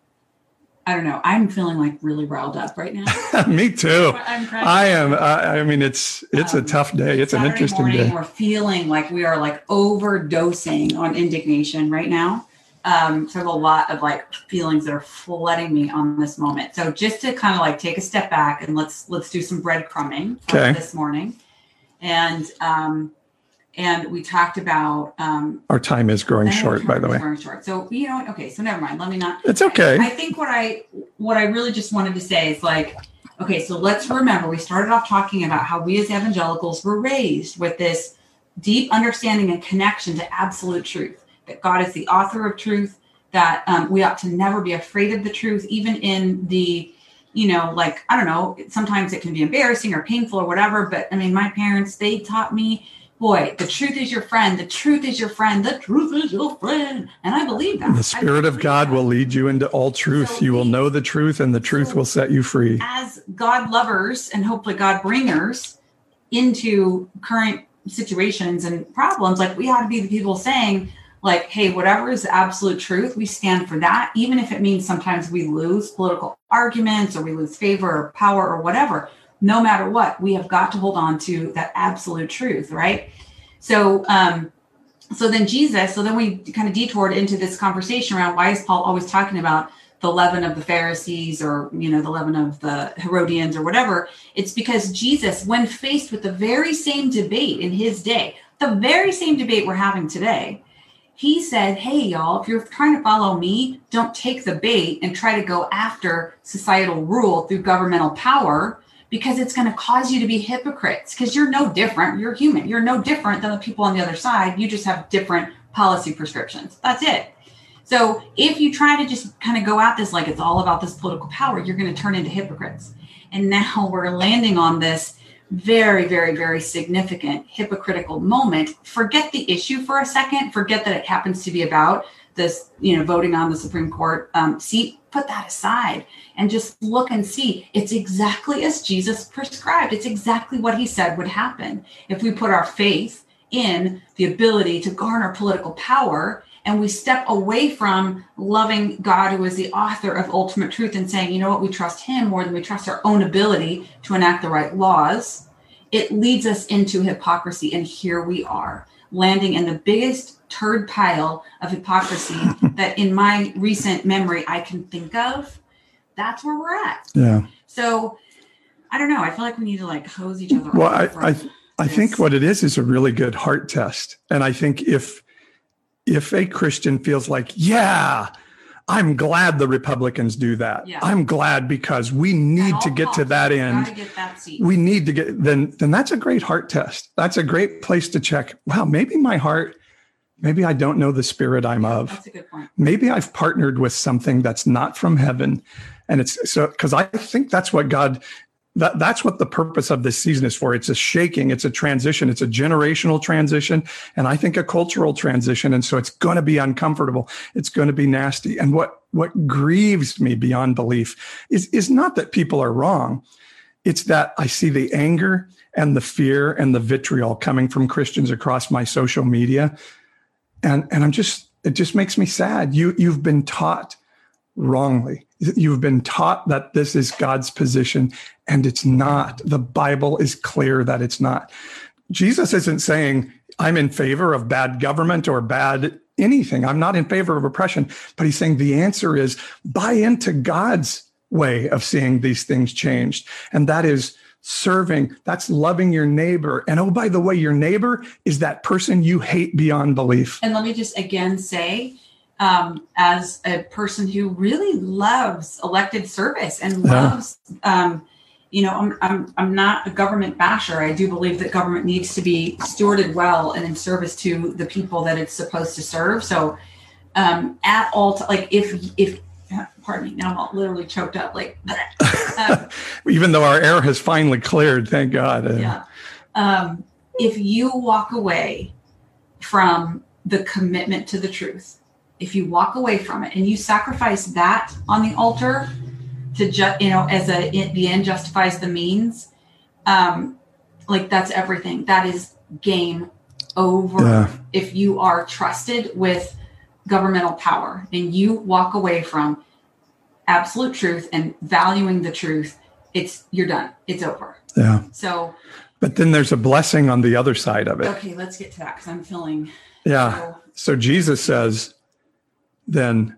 E: I don't know. I'm feeling like really riled up right now. [LAUGHS]
A: Me too.
E: I'm.
A: I am. I, I mean, it's it's a
E: Um,
A: tough day. It's an interesting
E: morning,
A: day.
E: We're feeling like we are like overdosing on indignation right now. Um, so I have a lot of like feelings that are flooding me on this moment. So just to kind of like take a step back and let's let's do some breadcrumbing
A: Okay.
E: this morning. And um, and we talked about um,
A: Our time is growing
E: I
A: short, by the way.
E: growing Short. So you know, okay. So never mind. Let me not.
A: It's okay.
E: I think what I what I really just wanted to say is like, okay, so let's remember we started off talking about how we as evangelicals were raised with this deep understanding and connection to absolute truth. That God is the author of truth. That um, we ought to never be afraid of the truth, even in the, you know, like I don't know. Sometimes it can be embarrassing or painful or whatever. But I mean, my parents they taught me boy, the truth is your friend. The truth is your friend. The truth is your friend. And I believe that.
A: The Spirit of God
E: that.
A: will lead you into all truth.
E: So
A: You will know the truth, and the truth will set you free.
E: As God lovers and hopefully God bringers into current situations and problems, like we ought to be the people saying, like, hey, whatever is the absolute truth, we stand for that, even if it means sometimes we lose political arguments or we lose favor or power or whatever. No matter what, we have got to hold on to that absolute truth, right? So, um, so then Jesus, so then we kind of detoured into this conversation around why is Paul always talking about the leaven of the Pharisees or you know the leaven of the Herodians or whatever? It's because Jesus, when faced with the very same debate in his day, the very same debate we're having today, he said, Hey, y'all, if you're trying to follow me, don't take the bait and try to go after societal rule through governmental power because it's going to cause you to be hypocrites because you're no different. You're human. You're no different than the people on the other side. You just have different policy prescriptions. That's it. So if you try to just kind of go at this like it's all about this political power, you're going to turn into hypocrites. And now [LAUGHS] we're landing on this very, very, very significant hypocritical moment. Forget the issue for a second. Forget that it happens to be about this, you know, voting on the Supreme Court um, seat. Put that aside and just look and see. It's exactly as Jesus prescribed. It's exactly what he said would happen if we put our faith in the ability to garner political power and we step away from loving God, who is the author of ultimate truth, and saying, you know what, we trust Him more than we trust our own ability to enact the right laws, it leads us into hypocrisy. And here we are, landing in the biggest turd pile of hypocrisy [LAUGHS] that in my recent memory I can think of. That's where we're at.
A: Yeah.
E: So I don't know. I feel like we need to like hose each other
A: Well, I, I, I think what it is is a really good heart test. And I think if if a Christian feels like, yeah, I'm glad the Republicans do that.
E: Yeah.
A: I'm glad because we need to get to that end.
E: Get that seat.
A: We need to get then then that's a great heart test. That's a great place to check. Wow, maybe my heart, maybe I don't know the spirit I'm of
E: That's a good point.
A: maybe I've partnered with something that's not from heaven. And it's so because I think that's what God that that's what the purpose of this season is for. It's a shaking, it's a transition, it's a generational transition, and I think a cultural transition. And so it's going to be uncomfortable. It's going to be nasty. And what what grieves me beyond belief is is not that people are wrong. It's that I see the anger and the fear and the vitriol coming from Christians across my social media and and i'm just it just makes me sad. You you've been taught wrongly. You've been taught that this is god's position and it's not. The bible is clear that it's not. Jesus isn't saying i'm in favor of bad government or bad anything. I'm not in favor of oppression. But he's saying the answer is buy into god's way of seeing these things changed. And that is serving that's loving your neighbor and oh by the way your neighbor is that person you hate beyond belief
E: And let me just again say, um, as a person who really loves elected service and
A: Yeah.
E: loves, um, you know, I'm, I'm, I'm not a government basher. I do believe that government needs to be stewarded well and in service to the people that it's supposed to serve. So, um, at all. T- like if if pardon me, now I'm all literally choked up. Like [LAUGHS]
A: um, even though our air has finally cleared, thank God.
E: Yeah. Um, if you walk away from the commitment to the truth, if you walk away from it and you sacrifice that on the altar to just you know as a the end justifies the means, um, like that's everything. That is game over. Yeah. If you are trusted with governmental power and you walk away from absolute truth and valuing the truth, it's you're done. It's over.
A: Yeah.
E: So
A: but then there's a blessing on the other side of it.
E: Okay, let's get to that because I'm feeling.
A: Yeah. So, so Jesus says, then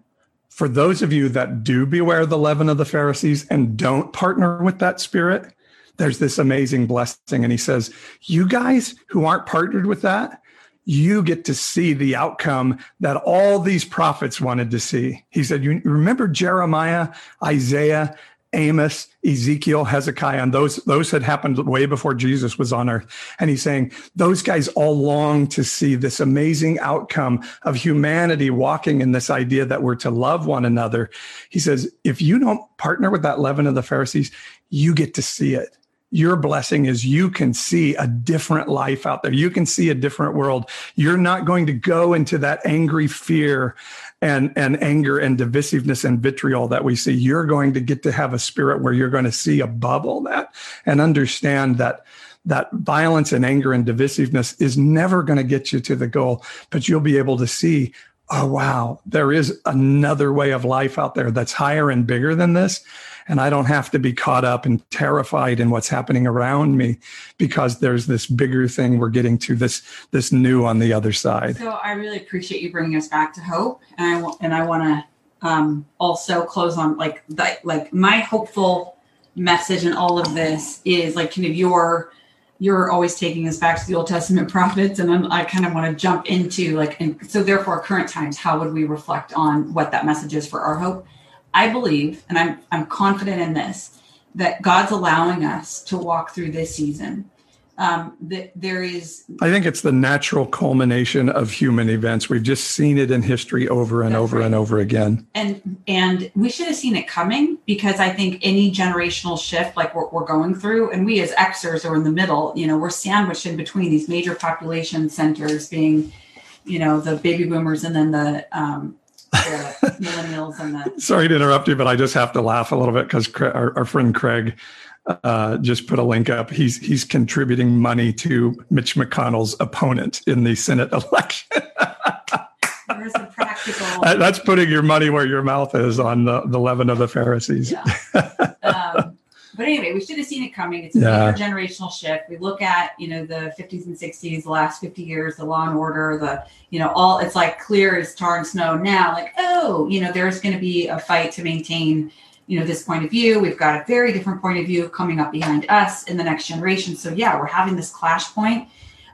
A: for those of you that do beware the leaven of the Pharisees and don't partner with that spirit, there's this amazing blessing. And he says, You guys who aren't partnered with that, you get to see the outcome that all these prophets wanted to see. He said, You remember Jeremiah, Isaiah, Amos, Ezekiel, Hezekiah, and those those had happened way before Jesus was on earth. And he's saying those guys all long to see this amazing outcome of humanity walking in this idea that we're to love one another. He says, if you don't partner with that leaven of the Pharisees, you get to see it your blessing is you can see a different life out there. You can see a different world. You're not going to go into that angry fear and, and anger and divisiveness and vitriol that we see. You're going to get to have a spirit where you're going to see above all that and understand that that violence and anger and divisiveness is never going to get you to the goal, but you'll be able to see oh, wow, there is another way of life out there that's higher and bigger than this. And I don't have to be caught up and terrified in what's happening around me because there's this bigger thing we're getting to this this new on the other side.
E: So I really appreciate you bringing us back to hope, and I and I want to um, also close on like that, like my hopeful message in all of this is like kind of your you're always taking us back to the Old Testament prophets, and I'm, i kind of want to jump into like, and so therefore, current times, how would we reflect on what that message is for our hope? I believe, and I'm I'm confident in this, that God's allowing us to walk through this season um, that there is.
A: I think it's the natural culmination of human events. We've just seen it in history over and over right. and over again.
E: And and we should have seen it coming because I think any generational shift like what we're going through, and we as Xers are in the middle. You know, we're sandwiched in between these major population centers, being, you know, the baby boomers and then the um, the millennials and the. [LAUGHS]
A: Sorry to interrupt you, but I just have to laugh a little bit because our, our friend Craig uh, just put a link up. He's he's contributing money to Mitch McConnell's opponent in the Senate [LAUGHS] election.
E: There's a practical.
A: That's putting your money where your mouth is on the, the leaven of the Pharisees. Yeah.
E: um, but anyway, we should have seen it coming. It's a yeah. generational shift. We look at you know the 50s and 60s, the last 50 years, the Law and Order, the you know all. It's like clear as tar and snow now. Like oh, you know there's going to be a fight to maintain you know this point of view we've got a very different point of view coming up behind us in the next generation so yeah we're having this clash point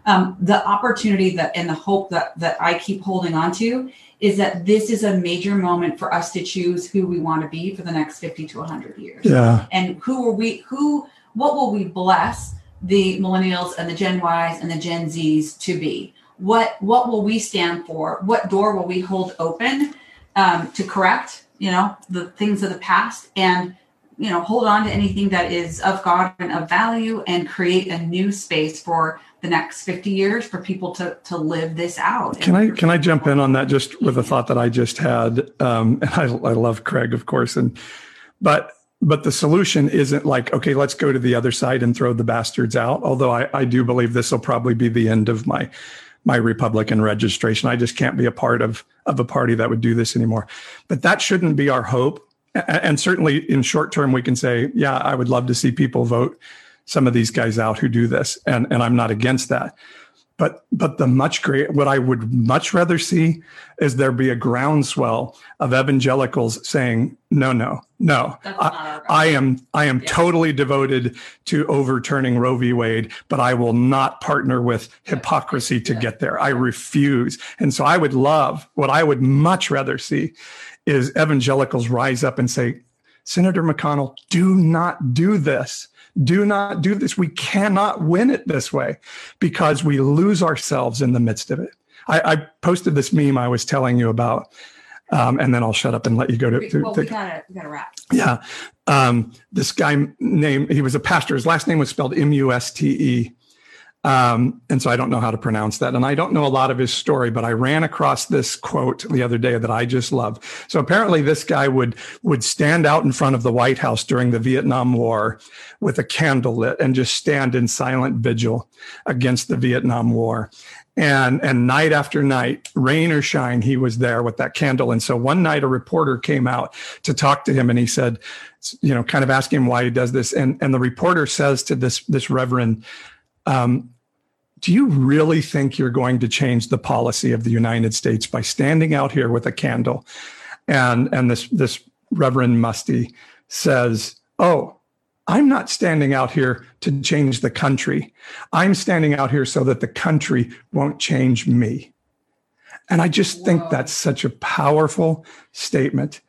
E: um, the opportunity that and the hope that that i keep holding on to is that this is a major moment for us to choose who we want to be for the next 50 to 100 years.
A: Yeah.
E: And who are we who what will we bless the millennials and the gen y's and the gen z's to be? What what will we stand for? What door will we hold open um, to correct you know, the things of the past? And, you know, hold on to anything that is of God and of value and create a new space for the next 50 years for people to to live this out.
A: Can I can I jump in on that just with a thought that I just had? Um, and I, I love Craig, of course, and but but the solution isn't like okay let's go to the other side and throw the bastards out although i, I do believe this will probably be the end of my my Republican registration. I just can't be a part of, of a party that would do this anymore. But that shouldn't be our hope. And certainly in short term, we can say, yeah, I would love to see people vote some of these guys out who do this. And, and I'm not against that. But but the much great what I would much rather see is there be a groundswell of evangelicals saying no no no I, I, am I am yeah. totally devoted to overturning Roe v. Wade, but I will not partner with hypocrisy to yeah. get there. I refuse. And so I would love what I would much rather see is evangelicals rise up and say, Senator McConnell, do not do this do not do this. We cannot win it this way because we lose ourselves in the midst of it. I, I posted this meme I was telling you about, um, and then I'll shut up and let you go to. to,
E: well, we gotta we gotta wrap.
A: yeah, um, this guy named he was a pastor. His last name was spelled M U S T E. Um, and so I don't know how to pronounce that. And I don't know a lot of his story, but I ran across this quote the other day that I just love. So apparently this guy would, would stand out in front of the White House during the Vietnam War with a candle lit and just stand in silent vigil against the Vietnam War. And, and night after night, rain or shine, he was there with that candle. And so one night a reporter came out to talk to him and he said, you know, kind of asking him why he does this. And, and the reporter says to this, this reverend, um, do you really think you're going to change the policy of the United States by standing out here with a candle? And and this this Reverend Muste says, "Oh, I'm not standing out here to change the country. I'm standing out here so that the country won't change me." And I just think that's such a powerful statement.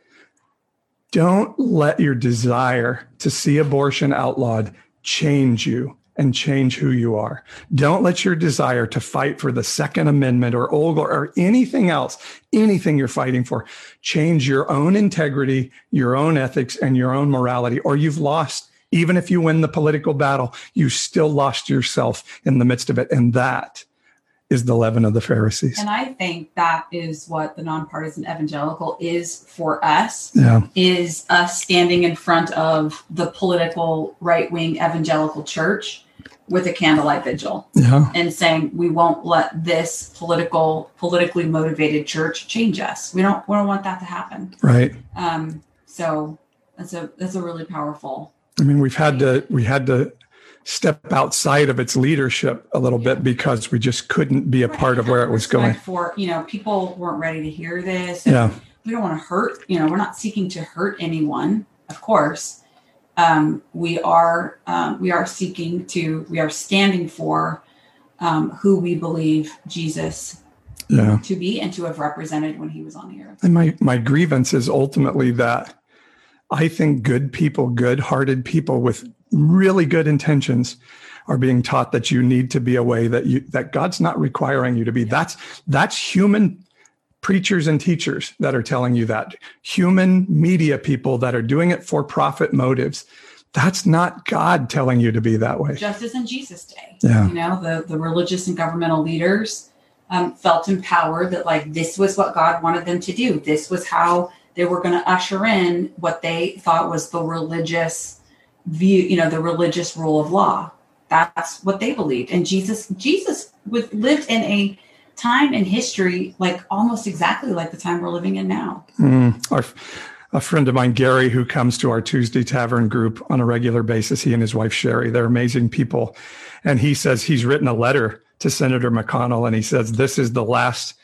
A: Don't let your desire to see abortion outlawed change you and change who you are. Don't let your desire to fight for the Second Amendment or OLGA or anything else, anything you're fighting for, change your own integrity, your own ethics, and your own morality, or you've lost. Even if you win the political battle, you still lost yourself in the midst of it. And that is the leaven of the Pharisees.
E: And I think that is what the nonpartisan evangelical is for us.
A: Yeah.
E: Is us standing in front of the political right wing evangelical church with a candlelight vigil
A: Yeah.
E: and saying we won't let this political politically motivated church change us. We don't we don't want that to happen.
A: Right.
E: Um, so that's a that's a really powerful.
A: I mean, we've had to we had to step outside of its leadership a little bit because we just couldn't be a part of where it was going.
E: For you know, people weren't ready to hear this.
A: Yeah.
E: we don't want to hurt. You know, we're not seeking to hurt anyone, of course. Um, we are um, we are seeking to we are standing for um, who we believe Jesus
A: Yeah.
E: to be and to have represented when he was on the earth.
A: And my my grievance is ultimately that I think good people, good-hearted people with really good intentions are being taught that you need to be a way that you that God's not requiring you to be. That's that's human preachers and teachers that are telling you that. Human media people that are doing it for profit motives. That's not God telling you to be that way.
E: Just as in Jesus' day,
A: Yeah.
E: you know, the the religious and governmental leaders um, felt empowered that like this was what God wanted them to do. This was how they were going to usher in what they thought was the religious view, you know, the religious rule of law. That's what they believed. And Jesus, Jesus lived in a time in history like almost exactly like the time we're living in now.
A: Mm, our, a friend of mine, Gary, who comes to our Tuesday Tavern group on a regular basis, he and his wife Sherry, they're amazing people. And he says he's written a letter to Senator McConnell, and he says this is the last,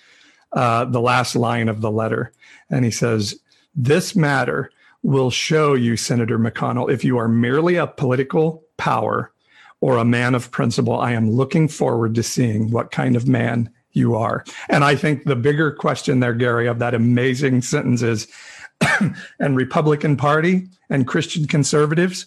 A: uh, the last line of the letter. And he says, "This matter will show you, Senator McConnell, if you are merely a political power or a man of principle. I am looking forward to seeing what kind of man you are." And I think the bigger question there, Gary, of that amazing sentence is [COUGHS] and Republican Party and Christian conservatives,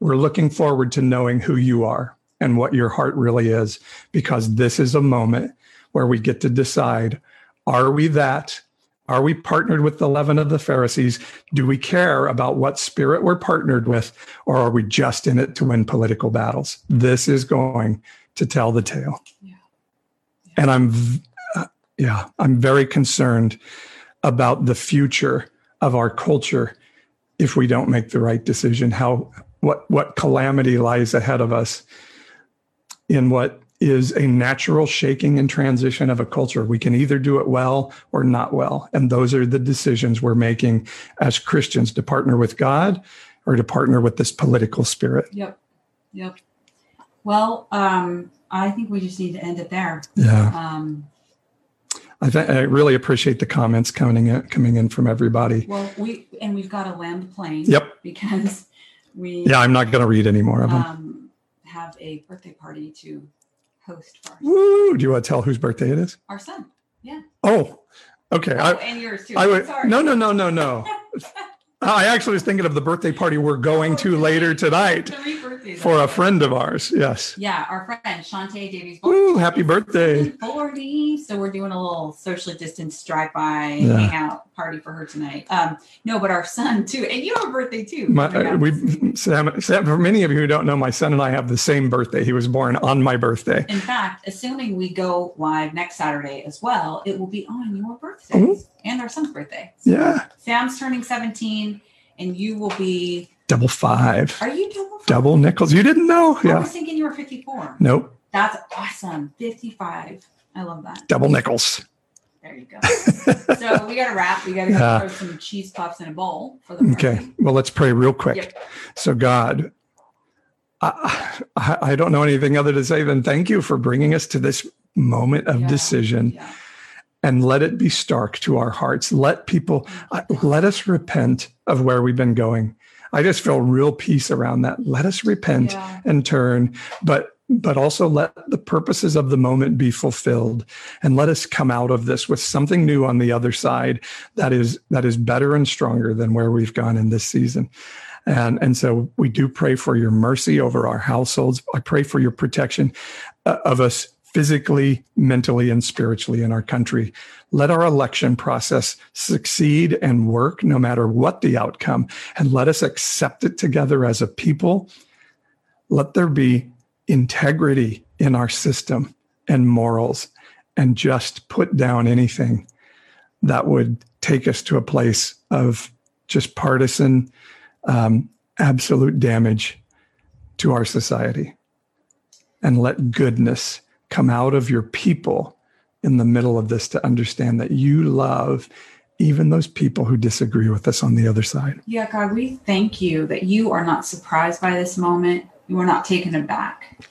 A: we're looking forward to knowing who you are and what your heart really is, because this is a moment where we get to decide are we that? Are we partnered with the leaven of the Pharisees? Do we care about what spirit we're partnered with, or are we just in it to win political battles? This is going to tell the tale. And I'm, uh, yeah, I'm very concerned about the future of our culture if we don't make the right decision. How what what calamity lies ahead of us in what is a natural shaking and transition of a culture. We can either do it well or not well. And those are the decisions we're making as Christians to partner with God or to partner with this political spirit.
E: Yep. Yep. Well, um, I think we just need to end it there.
A: Yeah.
E: Um,
A: I, th- I really appreciate the comments coming in, coming in from everybody.
E: well, we and we've got to land the plane.
A: Yep.
E: Because we
A: Yeah, I'm not going to read any more of them.
E: um, have a birthday party to host for
A: Woo! Do you want to tell whose birthday it is?
E: our son. Yeah.
A: Oh, okay.
E: Oh,
A: I,
E: and yours too.
A: I would,
E: Sorry.
A: no, no, no, no, no. [LAUGHS] I actually was thinking of the birthday party we're going to later tonight.
E: Three birthday birthday.
A: For a friend of ours. Yes.
E: Yeah, our friend Shantae Davies.
A: Woo, happy birthday.
E: 40. So we're doing a little socially distanced drive-by
A: Yeah.
E: hangout party for her tonight. Um, no, but our son too. And you have a birthday too.
A: My, uh, we, Sam, Sam, for many of you who don't know, my son and I have the same birthday. He was born on my birthday.
E: In fact, assuming we go live next Saturday as well, it will be on your birthday
A: Mhm.
E: and our son's birthday. So
A: Yeah.
E: Sam's turning 17 and you will be,
A: Double five.
E: are you double?
A: Double nickels. You didn't know?
E: I
A: Yeah.
E: was thinking you were 54.
A: Nope.
E: That's awesome. 55. I love that.
A: Double nickels.
E: There you go. [LAUGHS] so we got to wrap. We got to
A: Yeah.
E: throw some cheese puffs in a bowl for the party.
A: Okay. Well, let's pray real quick.
E: Yep.
A: So, God, I, I I don't know anything other to say than thank you for bringing us to this moment of
E: Yeah.
A: decision
E: Yeah.
A: And let it be stark to our hearts. Let people, uh, let us repent of where we've been going. I just feel real peace around that. Let us repent
E: Yeah.
A: and turn, but but also let the purposes of the moment be fulfilled and let us come out of this with something new on the other side that is that is better and stronger than where we've gone in this season and and so we do pray for your mercy over our households i pray for your protection uh, of us physically mentally and spiritually in our country. Let our election process succeed and work no matter what the outcome and let us accept it together as a people. Let there be integrity in our system and morals and just put down anything that would take us to a place of just partisan um, absolute damage to our society. And let goodness come out of your people in the middle of this to understand that you love even those people who disagree with us on the other side
E: Yeah, God, we thank you that you are not surprised by this moment. You are not taken aback.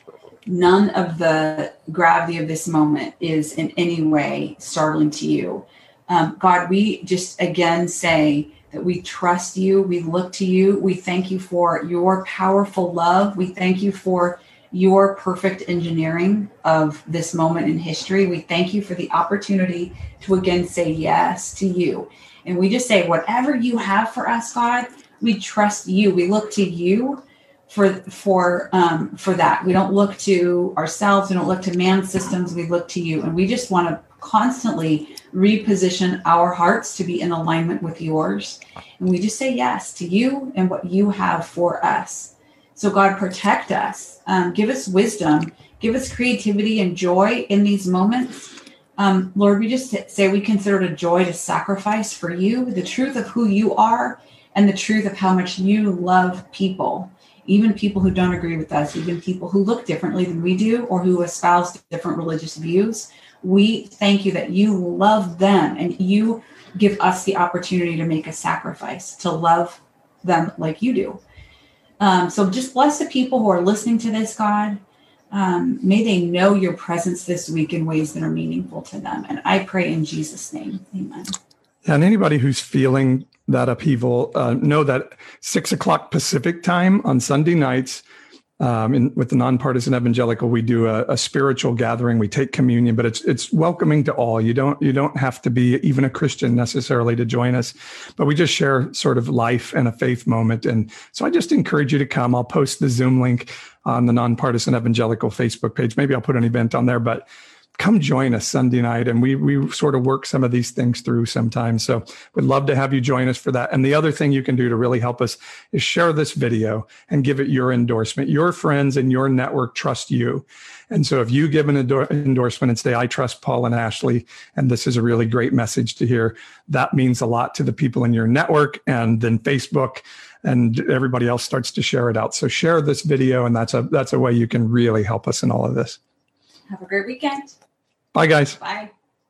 E: None of the gravity of this moment is in any way startling to you. Um, God, we just again say that we trust you. We look to you. We thank you for your powerful love. We thank you for your perfect engineering of this moment in history. We thank you for the opportunity to again say yes to you. And we just say, whatever you have for us, God, we trust you. We look to you for for um, for that. We don't look to ourselves. We don't look to man's systems. We look to you, and we just want to constantly reposition our hearts to be in alignment with yours. And we just say yes to you and what you have for us. So God, protect us. Um, give us wisdom. Give us creativity and joy in these moments. Um, Lord, we just say we consider it a joy to sacrifice for you the truth of who you are and the truth of how much you love people, even people who don't agree with us, even people who look differently than we do or who espouse different religious views. We thank you that you love them and you give us the opportunity to make a sacrifice to love them like you do. Um, so just bless the people who are listening to this, God. Um, may they know your presence this week in ways that are meaningful to them. And I pray in Jesus' name. Amen.
A: And anybody who's feeling that upheaval, uh, know that six o'clock Pacific time on Sunday nights, um, with the nonpartisan evangelical, we do a, a spiritual gathering. We take communion, but it's it's welcoming to all. You don't you don't have to be even a Christian necessarily to join us, but we just share sort of life and a faith moment. And so I just encourage you to come. I'll post the Zoom link on the nonpartisan evangelical Facebook page. Maybe I'll put an event on there, but come join us Sunday night. And we we sort of work some of these things through sometimes. So we'd love to have you join us for that. And the other thing you can do to really help us is share this video and give it your endorsement. Your friends and your network trust you. And so if you give an endor- endorsement and say, I trust Paul and Ashley, and this is a really great message to hear, that means a lot to the people in your network and then Facebook and everybody else starts to share it out. So share this video and that's a that's a way you can really help us in all of this.
E: Have a great weekend.
A: Bye guys.
E: Bye.